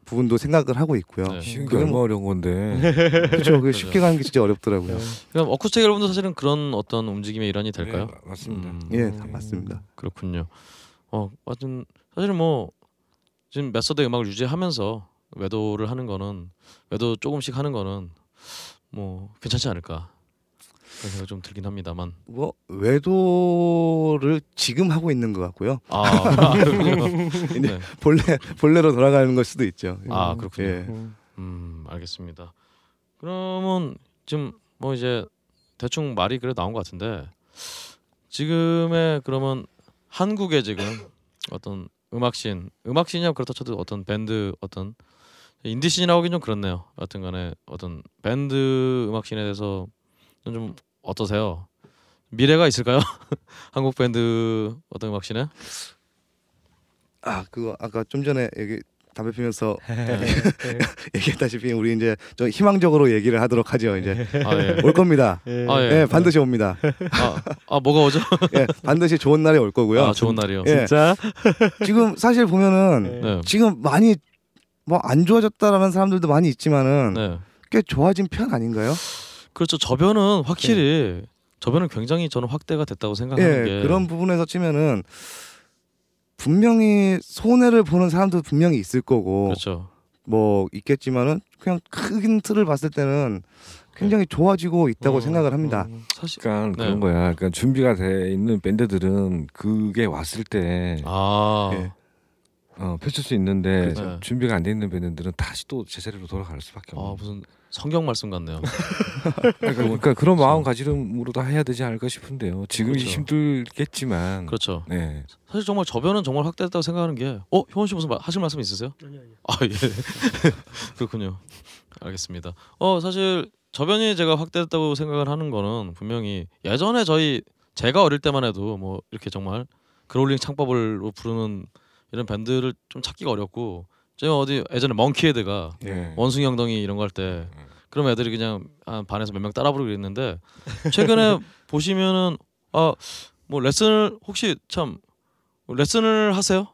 부분도 생각을 하고 있고요. 네. 쉬운 게 얼마 어려운 건데. 그렇죠. 그 쉽게 가는 게 진짜 어렵더라고요. 그럼 어쿠스틱 앨범도 사실은 그런 어떤 움직임의 일환이 될까요? 네, 맞습니다. 음. 예, 다 맞습니다. 그렇군요. 어, 하여튼 사실은 뭐 지금 메서드 음악을 유지하면서 외도를 하는 거는 외도 조금씩 하는 거는 뭐 괜찮지 않을까 그런 생각 좀 들긴 합니다만. 뭐 외도를 지금 하고 있는 것 같고요. 아. 네. 본래 본래로 돌아가는 걸 수도 있죠. 아 그렇군요. 예. 음. 음 알겠습니다. 그러면 지금 뭐 이제 대충 말이 그래 나온 것 같은데 지금의 그러면 한국의 지금 어떤 음악씬 음악씬이야 그렇다 쳐도 어떤 밴드 어떤 인디씬이라고 하긴 좀 그렇네요. 여튼간에 어떤 밴드 음악씬에 대해서 좀 어떠세요? 미래가 있을까요? 한국 밴드 어떤 음악씬에? 아 그거 아까 좀 전에 얘기 담배 피면서 네. 얘기했다시피 우리 이제 좀 희망적으로 얘기를 하도록 하죠. 이제 아 예. 올 겁니다. 예. 아, 예. 예, 반드시 옵니다. 아, 아 뭐가 오죠? 예, 반드시 좋은 날이 올 거고요. 아 좋은 날이요. 예. 진짜 지금 사실 보면은 네. 지금 많이 뭐 안 좋아졌다라는 사람들도 많이 있지만은 네. 꽤 좋아진 편 아닌가요? 그렇죠. 저변은 확실히 저변은 굉장히 저는 확대가 됐다고 생각하는 예, 게 그런 부분에서 치면은 분명히 손해를 보는 사람도 분명히 있을 거고 그렇죠. 뭐 있겠지만은 그냥 큰 틀을 봤을 때는 굉장히 좋아지고 있다고 음, 생각을 합니다. 음. 사실 그러니까 네. 그런 거야. 그러니까 준비가 돼 있는 밴드들은 그게 왔을 때 아 예. 어, 펼칠 수 있는데 그렇죠. 준비가 안 돼 있는 밴드들은 다시 또 제자리로 돌아갈 수밖에 아, 없는. 무슨 성경 말씀 같네요. 그러니까, 그러니까 그런 마음가짐으로 다 해야 되지 않을까 싶은데요. 지금이 그렇죠. 힘들겠지만. 그렇죠. 네. 사실 정말 저변은 정말 확대됐다고 생각하는 게 어, 효원 씨 무슨 말, 하실 말씀 있으세요? 아니 아니. 아 예. 그렇군요. 알겠습니다. 어 사실 저변이 제가 확대됐다고 생각을 하는 거는 분명히 예전에 저희 제가 어릴 때만 해도 뭐 이렇게 정말 그롤링 창법을로 부르는 이런 밴드를 좀 찾기가 어렵고 제가 어디 예전에 멍키헤드가 예. 원숭이 엉덩이 이런 거 할 때 그럼 애들이 그냥 한 반에서 몇 명 따라 부르고 그랬는데 최근에 보시면은 아 뭐 레슨을 혹시 참 레슨을 하세요?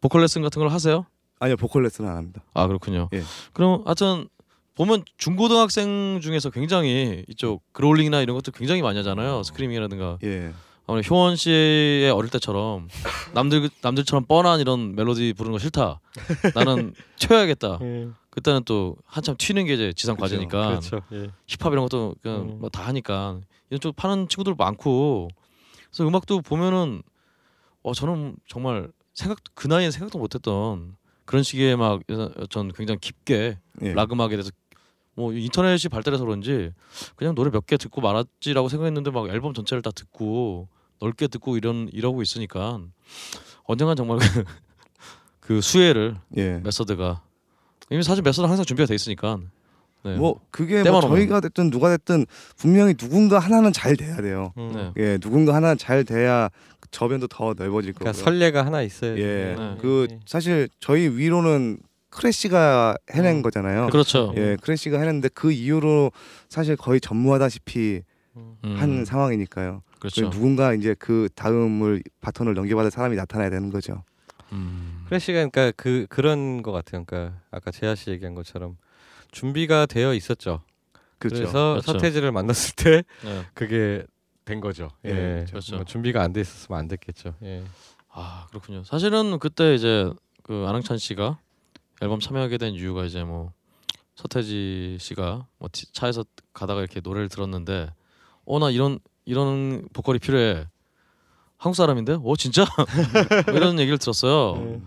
보컬 레슨 같은 걸 하세요? 아니요 보컬 레슨은 안 합니다. 아 그렇군요. 예. 그럼 하여튼 보면 중고등학생 중에서 굉장히 이쪽 그롤링이나 이런 것도 굉장히 많이 하잖아요. 스크리밍이라든가 예. 아무래도 효원 씨의 어릴 때처럼 남들 남들처럼 뻔한 이런 멜로디 부르는 거 싫다. 나는 튀어야겠다. 예. 그때는 또 한참 튀는 게 이제 지상 과제니까 그렇죠. 예. 힙합 이런 것도 그냥 음. 뭐다 하니까 이런 쪽 파는 친구들 많고 그래서 음악도 보면은 어 저는 정말 생각 그 나이에 생각도 못했던 그런 식의 막 전 굉장히 깊게 예. 락 음악에 대해서 뭐 인터넷이 발달해서 그런지 그냥 노래 몇 개 듣고 말았지라고 생각했는데 막 앨범 전체를 다 듣고 넓게 듣고 이런 이러고 있으니까 언젠간 정말 그, 그 수혜를 예. 메서드가 이미 사실 메서드 항상 준비가 돼 있으니까 네. 뭐 그게 뭐. 저희가 됐든 누가 됐든 분명히 누군가 하나는 잘 돼야 돼요. 음. 네. 예, 누군가 하나 잘 돼야 저변도 더 넓어질 거고요. 그러니까 선례가 하나 있어야 예, 네. 그 사실 저희 위로는 크래시가 해낸 음. 거잖아요. 그렇죠. 예, 크래시가 해냈는데 그 이후로 사실 거의 전무하다시피 음. 음, 한 상황이니까요. 그렇죠. 누군가 이제 그 다음을 바톤을 넘겨받을 사람이 나타나야 되는 거죠. 음. 크래시가 그러니까 그 그런 것 같아요. 그러니까 아까 재하 씨 얘기한 것처럼 준비가 되어 있었죠. 그렇죠. 래서 그렇죠. 서태지를 만났을 때 네. 그게 된 거죠. 예, 예, 그렇죠. 뭐 준비가 안 돼 있었으면 안 됐겠죠. 예. 아 그렇군요. 사실은 그때 이제 그 안흥찬 씨가 앨범 참여하게 된 이유가 이제 뭐 서태지 씨가 뭐 티- 차에서 가다가 이렇게 노래를 들었는데 어 나 이런 이런 보컬이 필요해. 한국 사람인데? 어 진짜? 뭐 이런 얘기를 들었어요.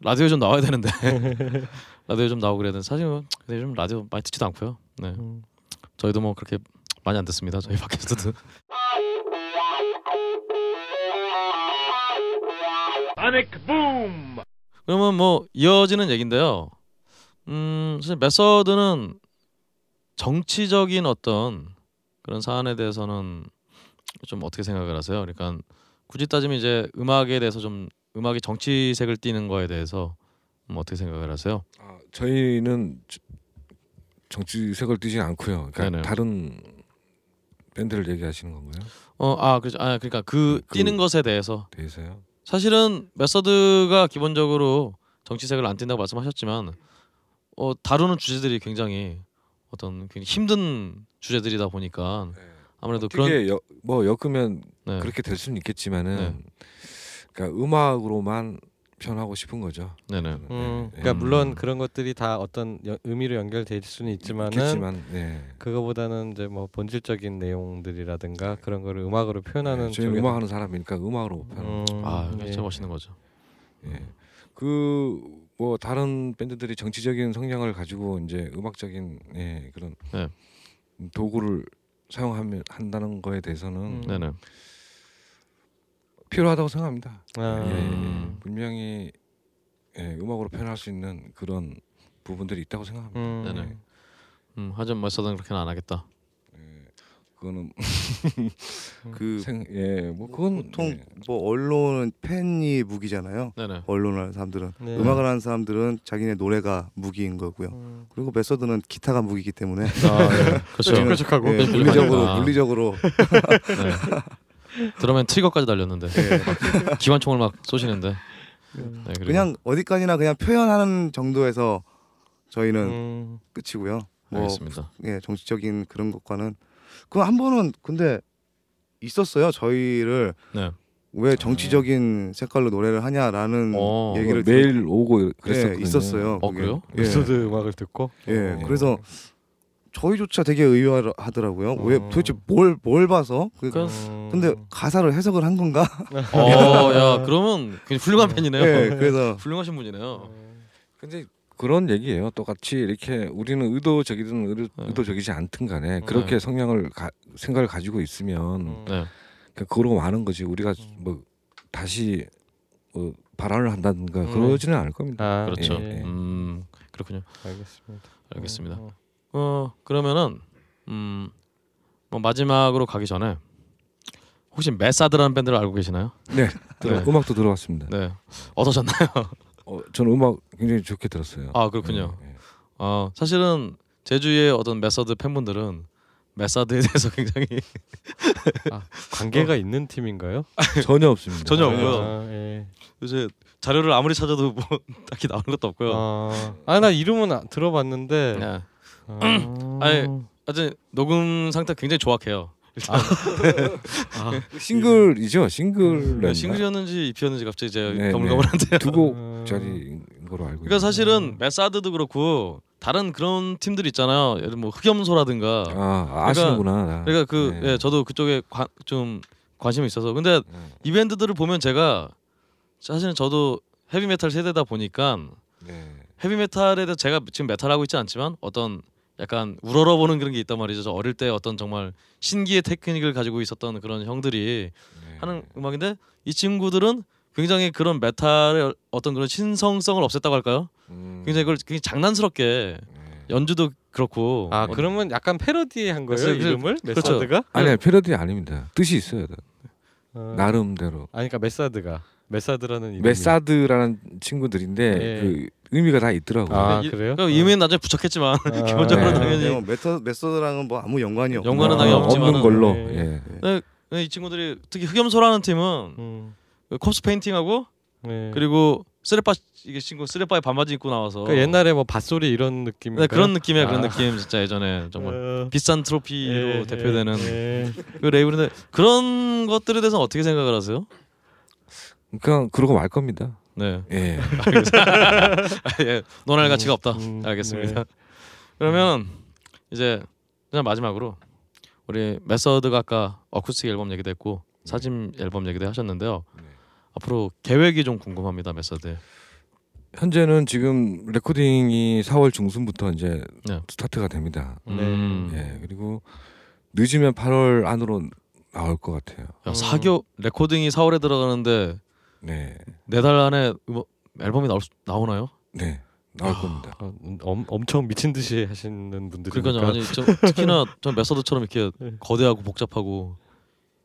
라디오에 좀 나와야 되는데. 라디오에 좀 나오고 그래야 되는데. 사실 뭐 근데 요즘 라디오 많이 듣지도 않고요. 네. 음. 저희도 뭐 그렇게 많이 안 듣습니다. 저희 팟캐스트도. 그러면 뭐 이어지는 얘긴데요. 음, 사실 메서드는 정치적인 어떤 그런 사안에 대해서는 좀 어떻게 생각을 하세요? 그러니까 굳이 따지면 이제 음악에 대해서 좀 음악이 정치색을 띠는 거에 대해서 음, 어떻게 생각을 하세요? 아, 저희는 저- 정치색을 띠지 않고요. 그러니까 네네. 다른 밴드를 얘기하시는 건가요? 어, 아, 그렇죠. 아, 그러니까 그 그- 띠는 것에 대해서 대해서요. 사실은 메서드가 기본적으로 정치색을 안 띈다고 말씀하셨지만 어, 다루는 주제들이 굉장히 어떤 굉장히 힘든 주제들이다 보니까 아무래도 그런 여, 뭐 엮으면 네. 그렇게 될 수는 있겠지만은 네. 그러니까 음악으로만 표현하고 싶은 거죠. 네네. 음, 네, 그러니까 음. 물론 그런 것들이 다 어떤 여- 의미로 연결될 수는 있지만은 있겠지만 네. 그거보다는 이제 뭐 본질적인 내용들이라든가 그런 거를 음악으로 표현하는 네, 저희는 쪽에서- 음악하는 사람이니까 음악으로 표현. 음, 아, 예. 진짜 멋있는 거죠. 예. 그 뭐 다른 밴드들이 정치적인 성향을 가지고 이제 음악적인 예, 그런 네. 도구를 사용하면 한다는 거에 대해서는 음. 네네. 필요하다고 생각합니다. 아, 예, 예, 예. 음. 분명히 예, 음악으로 표현할 수 있는 그런 부분들이 있다고 생각합니다. 음. 네네. 음, 하지만 메서드는 그렇게는 안 하겠다. 예, 그거는 그 생, 예, 뭐 그건 보통 예. 뭐 언론은 팬이 무기잖아요. 네네. 언론을 하는 사람들은 네. 음악을 하는 사람들은 자기네 노래가 무기인 거고요. 음. 그리고 메서드는 기타가 무기이기 때문에 아, 네. 그렇죠. 뾰족하고. 예. 물리적으로 물리적으로 네. 드럼엔 트리거까지 달렸는데 막 기관총을 막 쏘시는데. 네, 그리고 그냥 어디까지나 그냥 표현하는 정도에서 저희는 음. 끝이고요. 뭐 알겠습니다. 예, 정치적인 그런 것과는 그 한 번은 근데 있었어요. 저희를 네. 왜 정치적인 색깔로 노래를 하냐라는 어. 얘기를 뭐 매일 오고 들- 그랬었거든요. 예, 있었어요. 어, 그게. 그래요? 예. 메소드 음악을 듣고 예. 어. 그래서 저희조차 되게 의아하더라고요. 왜 어. 도대체 뭘 뭘 봐서? 그, 음. 근데 가사를 해석을 한 건가? 어, 야, 그러면 굉장히 훌륭한 팬이네요. 예. 그래서 훌륭하신 분이네요. 근데 그런 얘기예요. 똑같이 이렇게 우리는 의도적이든 의도, 네. 의도적이지 않든 간에 그렇게 성향을 가, 생각을 가지고 있으면 음. 네. 그냥 그러고 마는 거지. 우리가 뭐 다시 뭐 발언을 한다든가 음. 그러지는 않을 겁니다. 아, 그렇죠. 예. 음, 그렇군요. 알겠습니다. 알겠습니다. 음, 어, 그러면은 음, 뭐 마지막으로 가기 전에 혹시 메사드라는 밴드를 알고 계시나요? 네, 네. 음악도 들어봤습니다. 네. 어떠셨나요? 어, 저는 음악 굉장히 좋게 들었어요. 아, 그렇군요. 네, 네. 어, 사실은 제주의 어떤 메서드 팬분들은 메사드에 대해서 굉장히 관계가 있는 팀인가요? 전혀 없습니다. 전혀 없고요. 아, 예. 요새 자료를 아무리 찾아도 뭐 딱히 나오는 것도 없고요. 아, 아, 나 이름은 아- 들어봤는데. 네. 아, 아니, 하여튼 녹음 상태 굉장히 조악해요. 싱글이죠. 싱글 네, 싱글이었는지 EP였는지 갑자기 제가 네, 가물가물한데요. 두 음. 곡짜리인 거로 알고 그러니까. 사실은 메사드도 그렇고 다른 그런 팀들 있잖아요. 예를 뭐 흑염소라든가. 아 아시는구나. 나. 그러니까 그 네. 예, 저도 그쪽에 관, 좀 관심이 있어서 근데 네. 이 밴드들을 보면 제가 사실은 저도 헤비메탈 세대다 보니까 네. 헤비메탈에 대해서 제가 지금 메탈 하고 있지 않지만 어떤 약간 우러러보는 그런 게 있단 말이죠. 저 어릴 때 어떤 정말 신기의 테크닉을 가지고 있었던 그런 형들이 네. 하는 음악인데 이 친구들은 굉장히 그런 메탈의 어떤 그런 신성성을 없앴다고 할까요? 음. 굉장히 그걸 굉장히 장난스럽게 네. 연주도 그렇고 아, 어, 그러면 약간 패러디한 거예요, 그래서 그- 이름을? 그렇죠. 메사드가? 아니야 패러디 아닙니다. 뜻이 있어요. 어. 나름대로. 아니 그러니까 메사드가 메사드라는 이름이 메사드라는 친구들인데 예. 그 의미가 다 있더라고요. 아, 이- 그래요? 그러니까 의미를 나중에 붙였겠지만 아, 기본적으로 네. 당연히 네, 메터 메서드랑은 뭐 아무 연관이 없고 연관은 어, 당연히 없지만은- 없는 걸로. 네. 예. 네, 네, 이 친구들이 특히 흑염소라는 팀은 음, corpse painting하고 네. 그리고 쓰레빠 이게 신고 쓰레빠에 반바지 입고 나와서 그러니까 옛날에 뭐 밭소리 이런 느낌 네, 그런 느낌이야 그런 아. 느낌 진짜 예전에 정말 어, 비싼 트로피로 예, 대표되는 예, 예. 그 레이블인데 그런 것들에 대해서 어떻게 생각을 하세요? 그러니까 그러고 말 겁니다. 네. 예. 예, 논할 가치가 없다. 음, 알겠습니다. 네. 그러면 이제 그냥 마지막으로 우리 메서드가 아까 어쿠스틱 앨범 얘기도 했고 사진 앨범 얘기도 하셨는데요. 네. 앞으로 계획이 좀 궁금합니다, 메서드. 현재는 지금 레코딩이 4월 중순부터 이제 네. 스타트가 됩니다. 음. 예. 그리고 늦으면 8월 안으로 나올 것 같아요. 야, 사교 레코딩이 4월에 들어가는데 네. 네달 안에 뭐 앨범이 나올 수, 나오나요? 네. 나올 아. 겁니다. 어, 엄, 엄청 미친 듯이 하시는 분들이 그러니까요. 아니 저, 특히나 전 메서드처럼 이렇게 네. 거대하고 복잡하고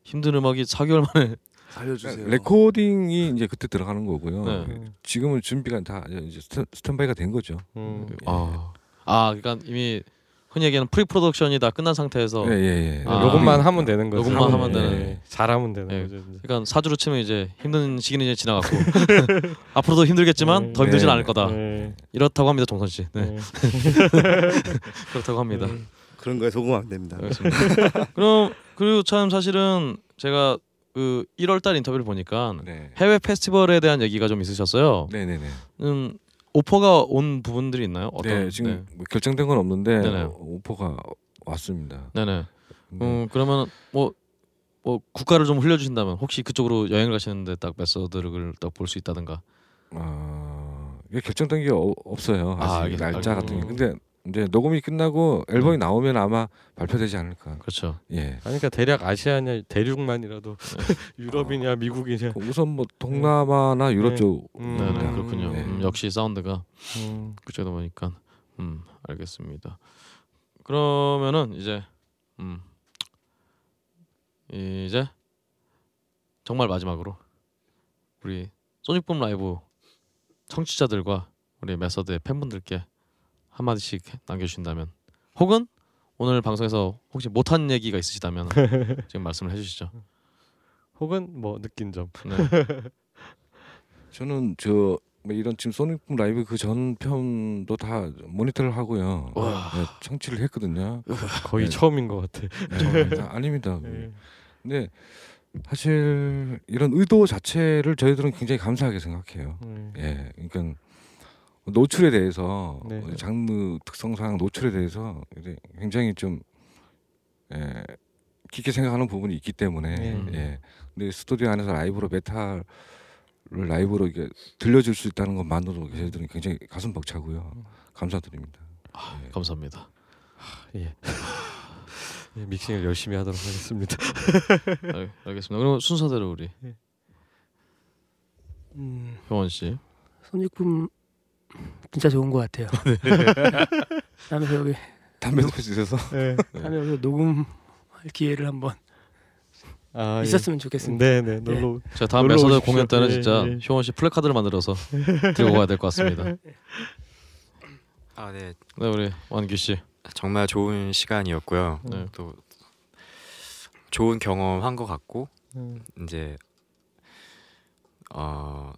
힘든 음악이 4개월 만에 알려주세요. 레코딩이 이제 그때 들어가는 거고요. 네. 지금은 준비가 다 이제 스탠- 스탠바이가 된 거죠. 음. 아, 아 그러니까 이미 흔히 얘기하는 pre-production이 다 끝난 상태에서 예, 예, 예. 아, 녹음만 하면 되는 거죠. 녹음만 하면 예, 되는 예. 잘하면 되는 예. 거죠. 이제. 그러니까 사주로 치면 이제 힘든 시기는 이제 지나갔고 앞으로도 힘들겠지만 더 힘들진 네. 않을 거다. 예. 이렇다고 합니다, 정선 씨. 네, 예. 그렇다고 합니다. 그런 거에 안 됩니다. 그럼 그리고 참 사실은 제가 그 1월 달 인터뷰를 보니까 네. 해외 페스티벌에 대한 얘기가 좀 있으셨어요. 네, 네, 네. 음, 오퍼가 온 부분들이 있나요? 어떤? 네, 지금 뭐 결정된 건 없는데 네네. 어, 오퍼가 왔습니다. 네, 네. 근데 음, 그러면 뭐, 뭐 국가를 좀 흘려주신다면 혹시 그쪽으로 여행을 가시는데 딱 메서드를 딱 볼 수 있다든가. 아, 이게 결정된 게 어, 없어요. 아, 아직 알겠- 날짜 알겠- 같은 게. 근데 이제 녹음이 끝나고 앨범이 나오면 아마 발표되지 않을까. 그렇죠. 예. 그러니까 대략 아시아냐 대륙만이라도 유럽이냐 미국이냐. 우선 뭐 동남아나 유럽 네. 쪽. 음. 네, 네, 네. 그렇군요. 네. 음, 역시 사운드가 음. 그쪽다 보니까 음, 알겠습니다. 그러면은 이제 음, 이제 정말 마지막으로 우리 소닉붐 라이브 청취자들과 우리 메서드의 팬분들께 한마디씩 남겨주신다면 혹은 오늘 방송에서 혹시 못한 얘기가 있으시다면 지금 말씀을 해주시죠. 혹은 뭐 느낀 점. 네. 저는 저뭐 이런 지금 소닉붐 라이브 그 전 편도 다 모니터를 하고요. 와. 네, 청취를 했거든요. 거의 네. 처음인 것 같아. 네, 아, 아닙니다. 네. 근데 사실 이런 의도 자체를 저희들은 굉장히 감사하게 생각해요. 네. 예, 그러니까 노출에 대해서 네. 장르 특성상 노출에 대해서 굉장히 좀 예, 깊게 생각하는 부분이 있기 때문에 네. 예. 근데 스튜디오 안에서 라이브로 메탈을 라이브로 이게 들려줄 수 있다는 것만으로도 저희들은 굉장히 가슴 벅차고요. 감사드립니다. 예. 감사합니다. 예. 예, 믹싱을 열심히 하도록 하겠습니다. 알, 알겠습니다. 그럼 순서대로 우리 음, 효원 씨. 손익분 진짜 좋은 것 같아요. 다음에 여기 담배도 피우셔서 네. 다음에 여기 녹음할 기회를 한번 아, 있었으면 좋겠습니다. 네, 네. 놀러 제가 다음 놀러 메서드. 공연 때는 예, 진짜 예. 효원 씨 플래카드를 만들어서 들고 가야 될 것 같습니다. 아, 네. 네 우리 원규 씨. 정말 좋은 시간이었고요. 네. 또 좋은 경험 한 것 같고 음. 이제 어,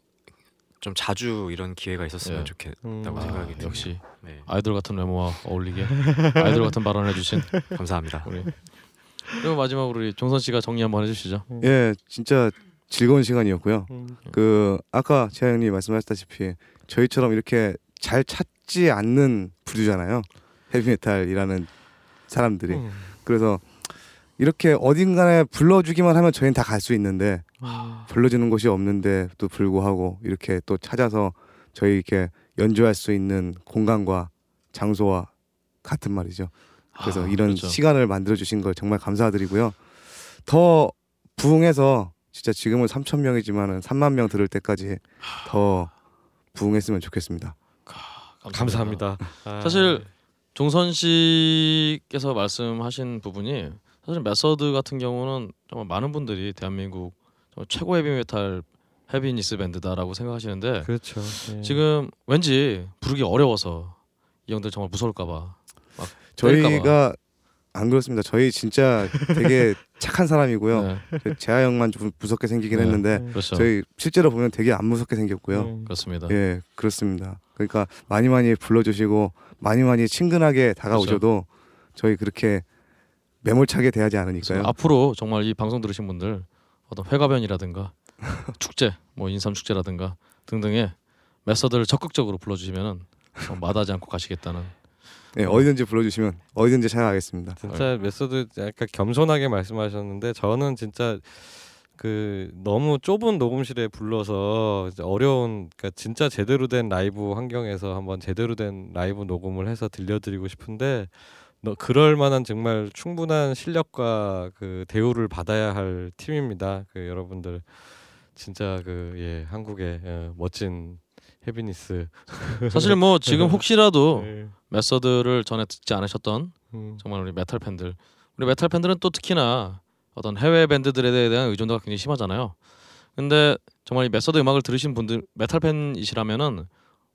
좀 자주 이런 기회가 있었으면 네. 좋겠다고 음. 생각이 아, 듭니다. 역시 네, 아이돌 같은 외모와 어울리게 아이돌 같은 발언을 해주신 감사합니다. 우리 그리고 마지막으로 우리 종선 씨가 정리 한번 해주시죠. 예, 진짜 즐거운 시간이었고요. 음. 그 아까 재하 형님 말씀하셨다시피 저희처럼 이렇게 잘 찾지 않는 부류잖아요. 헤비메탈이라는 사람들이. 음. 그래서 이렇게 어딘가에 불러주기만 하면 저희는 다 갈 수 있는데 음. 불러주는 곳이 없는데 또 불구하고 이렇게 또 찾아서 저희 이렇게 연주할 수 있는 공간과 장소와 같은 말이죠. 그래서 아, 이런 그렇죠. 시간을 만들어 주신 걸 정말 감사드리고요. 더 부흥해서 진짜 지금은 3천 명이지만은 3만 명 들을 때까지 더 부흥했으면 좋겠습니다. 감사합니다. 아, 사실 종선 씨께서 말씀하신 부분이 사실 메서드 같은 경우는 정말 많은 분들이 대한민국 정말 최고 헤비메탈 헤비니스 밴드다라고 생각하시는데 그렇죠. 예. 지금 왠지 부르기 어려워서 이 형들 정말 무서울까봐 저희가 안 그렇습니다. 저희 진짜 되게 착한 사람이고요. 네, 저 재하 형만 좀 무섭게 생기긴 네. 했는데 그렇죠. 저희 실제로 보면 되게 안 무섭게 생겼고요. 음. 그렇습니다. 예, 그렇습니다. 그러니까 많이 많이 불러주시고 많이 많이 친근하게 다가오셔도 저희 그렇게 매몰차게 대하지 않으니까요. 앞으로 정말 이 방송 들으신 분들 어떤 회갑연이라든가 축제, 뭐 인삼 축제라든가 등등의 메서드를 적극적으로 불러주시면은 어, 마다하지 않고 가시겠다는 네, 어디든지 불러주시면 어디든지 찾아가겠습니다. 진짜 메소드 약간 겸손하게 말씀하셨는데 저는 진짜 그 너무 좁은 녹음실에 불러서 어려운 그러니까 진짜 제대로 된 라이브 환경에서 한번 제대로 된 라이브 녹음을 해서 들려드리고 싶은데 너 그럴 만한 정말 충분한 실력과 그 대우를 받아야 할 팀입니다. 그 여러분들 진짜 그 예 한국의 예, 멋진 heaviness 사실 뭐 지금 혹시라도 네. 메서드를 전에 듣지 않으셨던 음. 정말 우리 메탈 팬들 우리 메탈 팬들은 또 특히나 어떤 해외 밴드들에 대한 의존도가 굉장히 심하잖아요. 근데 정말 이 메서드 음악을 들으신 분들 메탈 팬이시라면은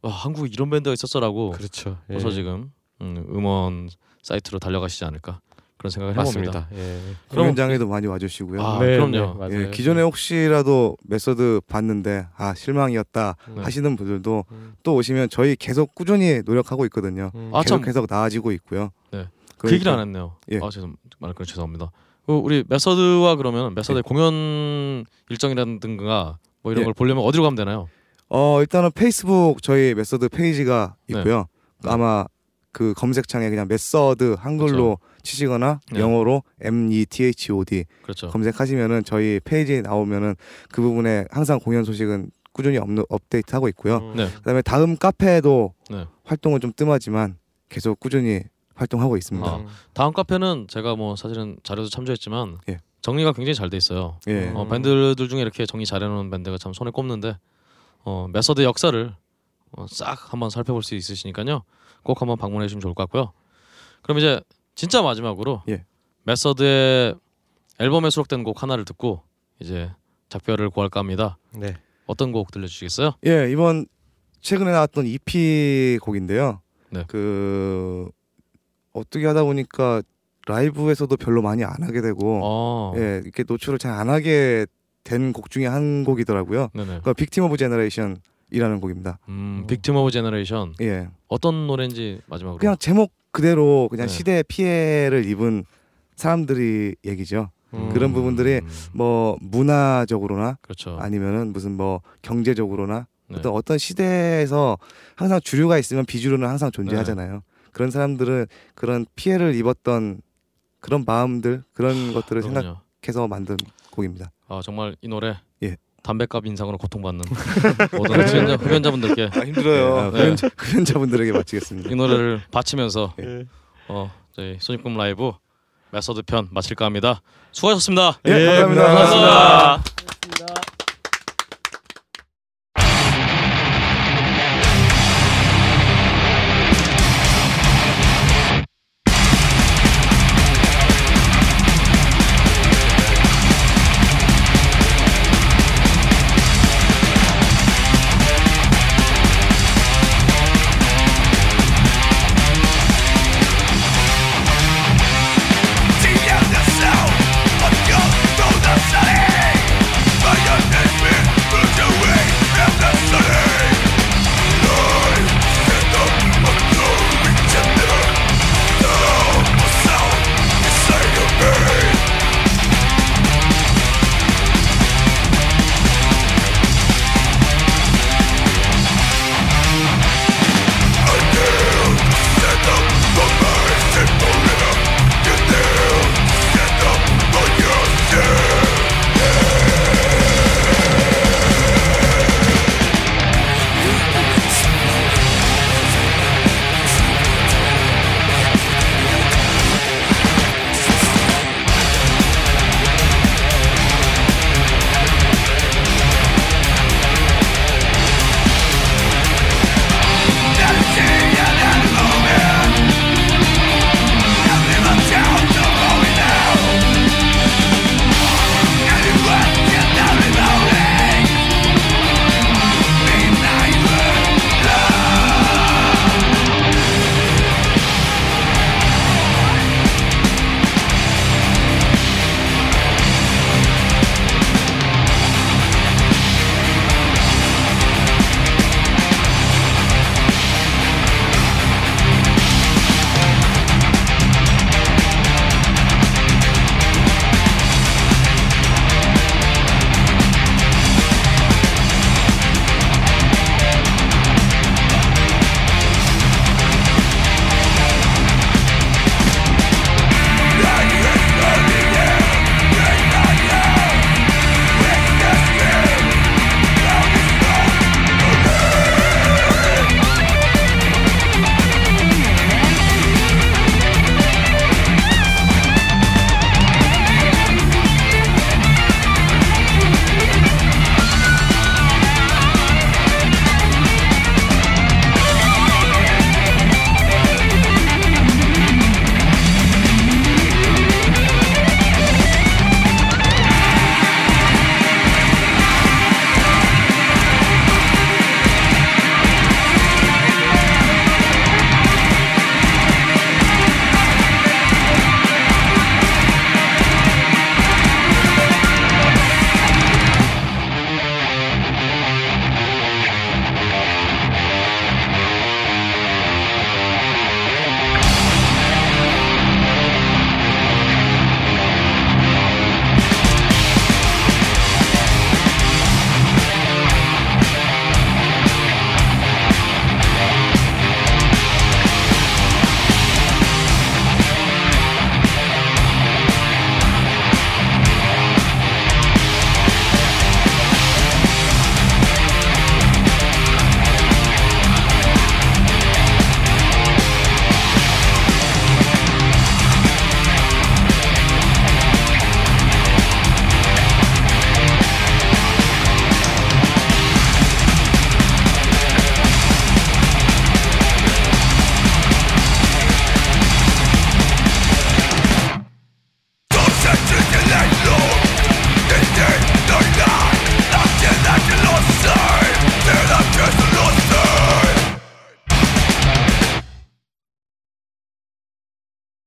와 한국에 이런 밴드가 있었어라고 그렇죠. 예. 벌써 지금 음, 음원 사이트로 달려가시지 않을까 그런 생각을 해봅니다. 맞습니다. 예. 그럼- 공연장에도 많이 와주시고요. 아, 네, 그럼요. 네, 맞아요. 예, 기존에 혹시라도 메서드 봤는데 아 실망이었다 네. 하시는 분들도 음. 또 오시면 저희 계속 꾸준히 노력하고 있거든요. 음. 아, 참. 계속 계속 나아지고 있고요. 네. 그 그러니까- 얘기를 안 했네요. 예. 아 죄송 말그 죄송합니다. 그 우리 메서드와 그러면 메서드의 공연 일정이라든가 뭐 이런 예. 걸 보려면 어디로 가면 되나요? 어 일단은 페이스북 저희 메서드 페이지가 네. 있고요. 네. 아마 그 검색창에 그냥 메서드 한글로 치시거나 네. 영어로 M E T H O D 그렇죠. 검색하시면은 저희 페이지에 나오면은 그 부분에 항상 공연 소식은 꾸준히 업로, 업데이트하고 있고요. 음. 네. 그다음에 다음 카페도 네. 활동은 좀 뜸하지만 계속 꾸준히 활동하고 있습니다. 아. 다음 카페는 제가 뭐 사실은 자료도 참조했지만 예. 정리가 굉장히 잘 돼 있어요. 예. 음. 어, 밴드들 중에 이렇게 정리 잘해놓은 밴드가 참 손에 꼽는데 어, 메서드 역사를 어, 싹 한번 살펴볼 수 있으시니까요. 꼭 한번 방문해 주시면 좋을 것 같고요. 그럼 이제 진짜 마지막으로 예. 메서드의 앨범에 수록된 곡 하나를 듣고 이제 작별을 고할까 합니다. 네. 어떤 곡 들려주시겠어요? 예, 이번 최근에 나왔던 EP 곡인데요. 네. 그 어떻게 하다 보니까 라이브에서도 별로 많이 안 하게 되고 어, 예, 이렇게 노출을 잘 안 하게 된 곡 중에 한 곡이더라고요. 네네. 그 Victim of Generation 이라는 곡입니다. 음, Victim of Generation 예. 어떤 노래인지 마지막으로. 그냥 제목 그대로 그냥 네. 시대 피해를 입은 사람들이 얘기죠. 음. 그런 부분들이 음, 뭐 문화적으로나 그렇죠. 아니면은 무슨 뭐 경제적으로나 네. 어떤 어떤 시대에서 항상 주류가 있으면 비주류는 항상 존재하잖아요. 네. 그런 사람들은 그런 피해를 입었던 그런 마음들 그런 것들을 그렇군요. 생각해서 만든 곡입니다. 아 정말 이 노래 예. 담배값 인상으로 고통받는 모든 흡연자, 흡연자분들께 아 힘들어요. 아, 네. 흡연자, 흡연자분들에게 바치겠습니다. 이 노래를 바치면서 예. 어 저희 소닉붐 라이브 메서드 편 마칠까 합니다. 수고하셨습니다. 예, 감사합니다. 감사합니다.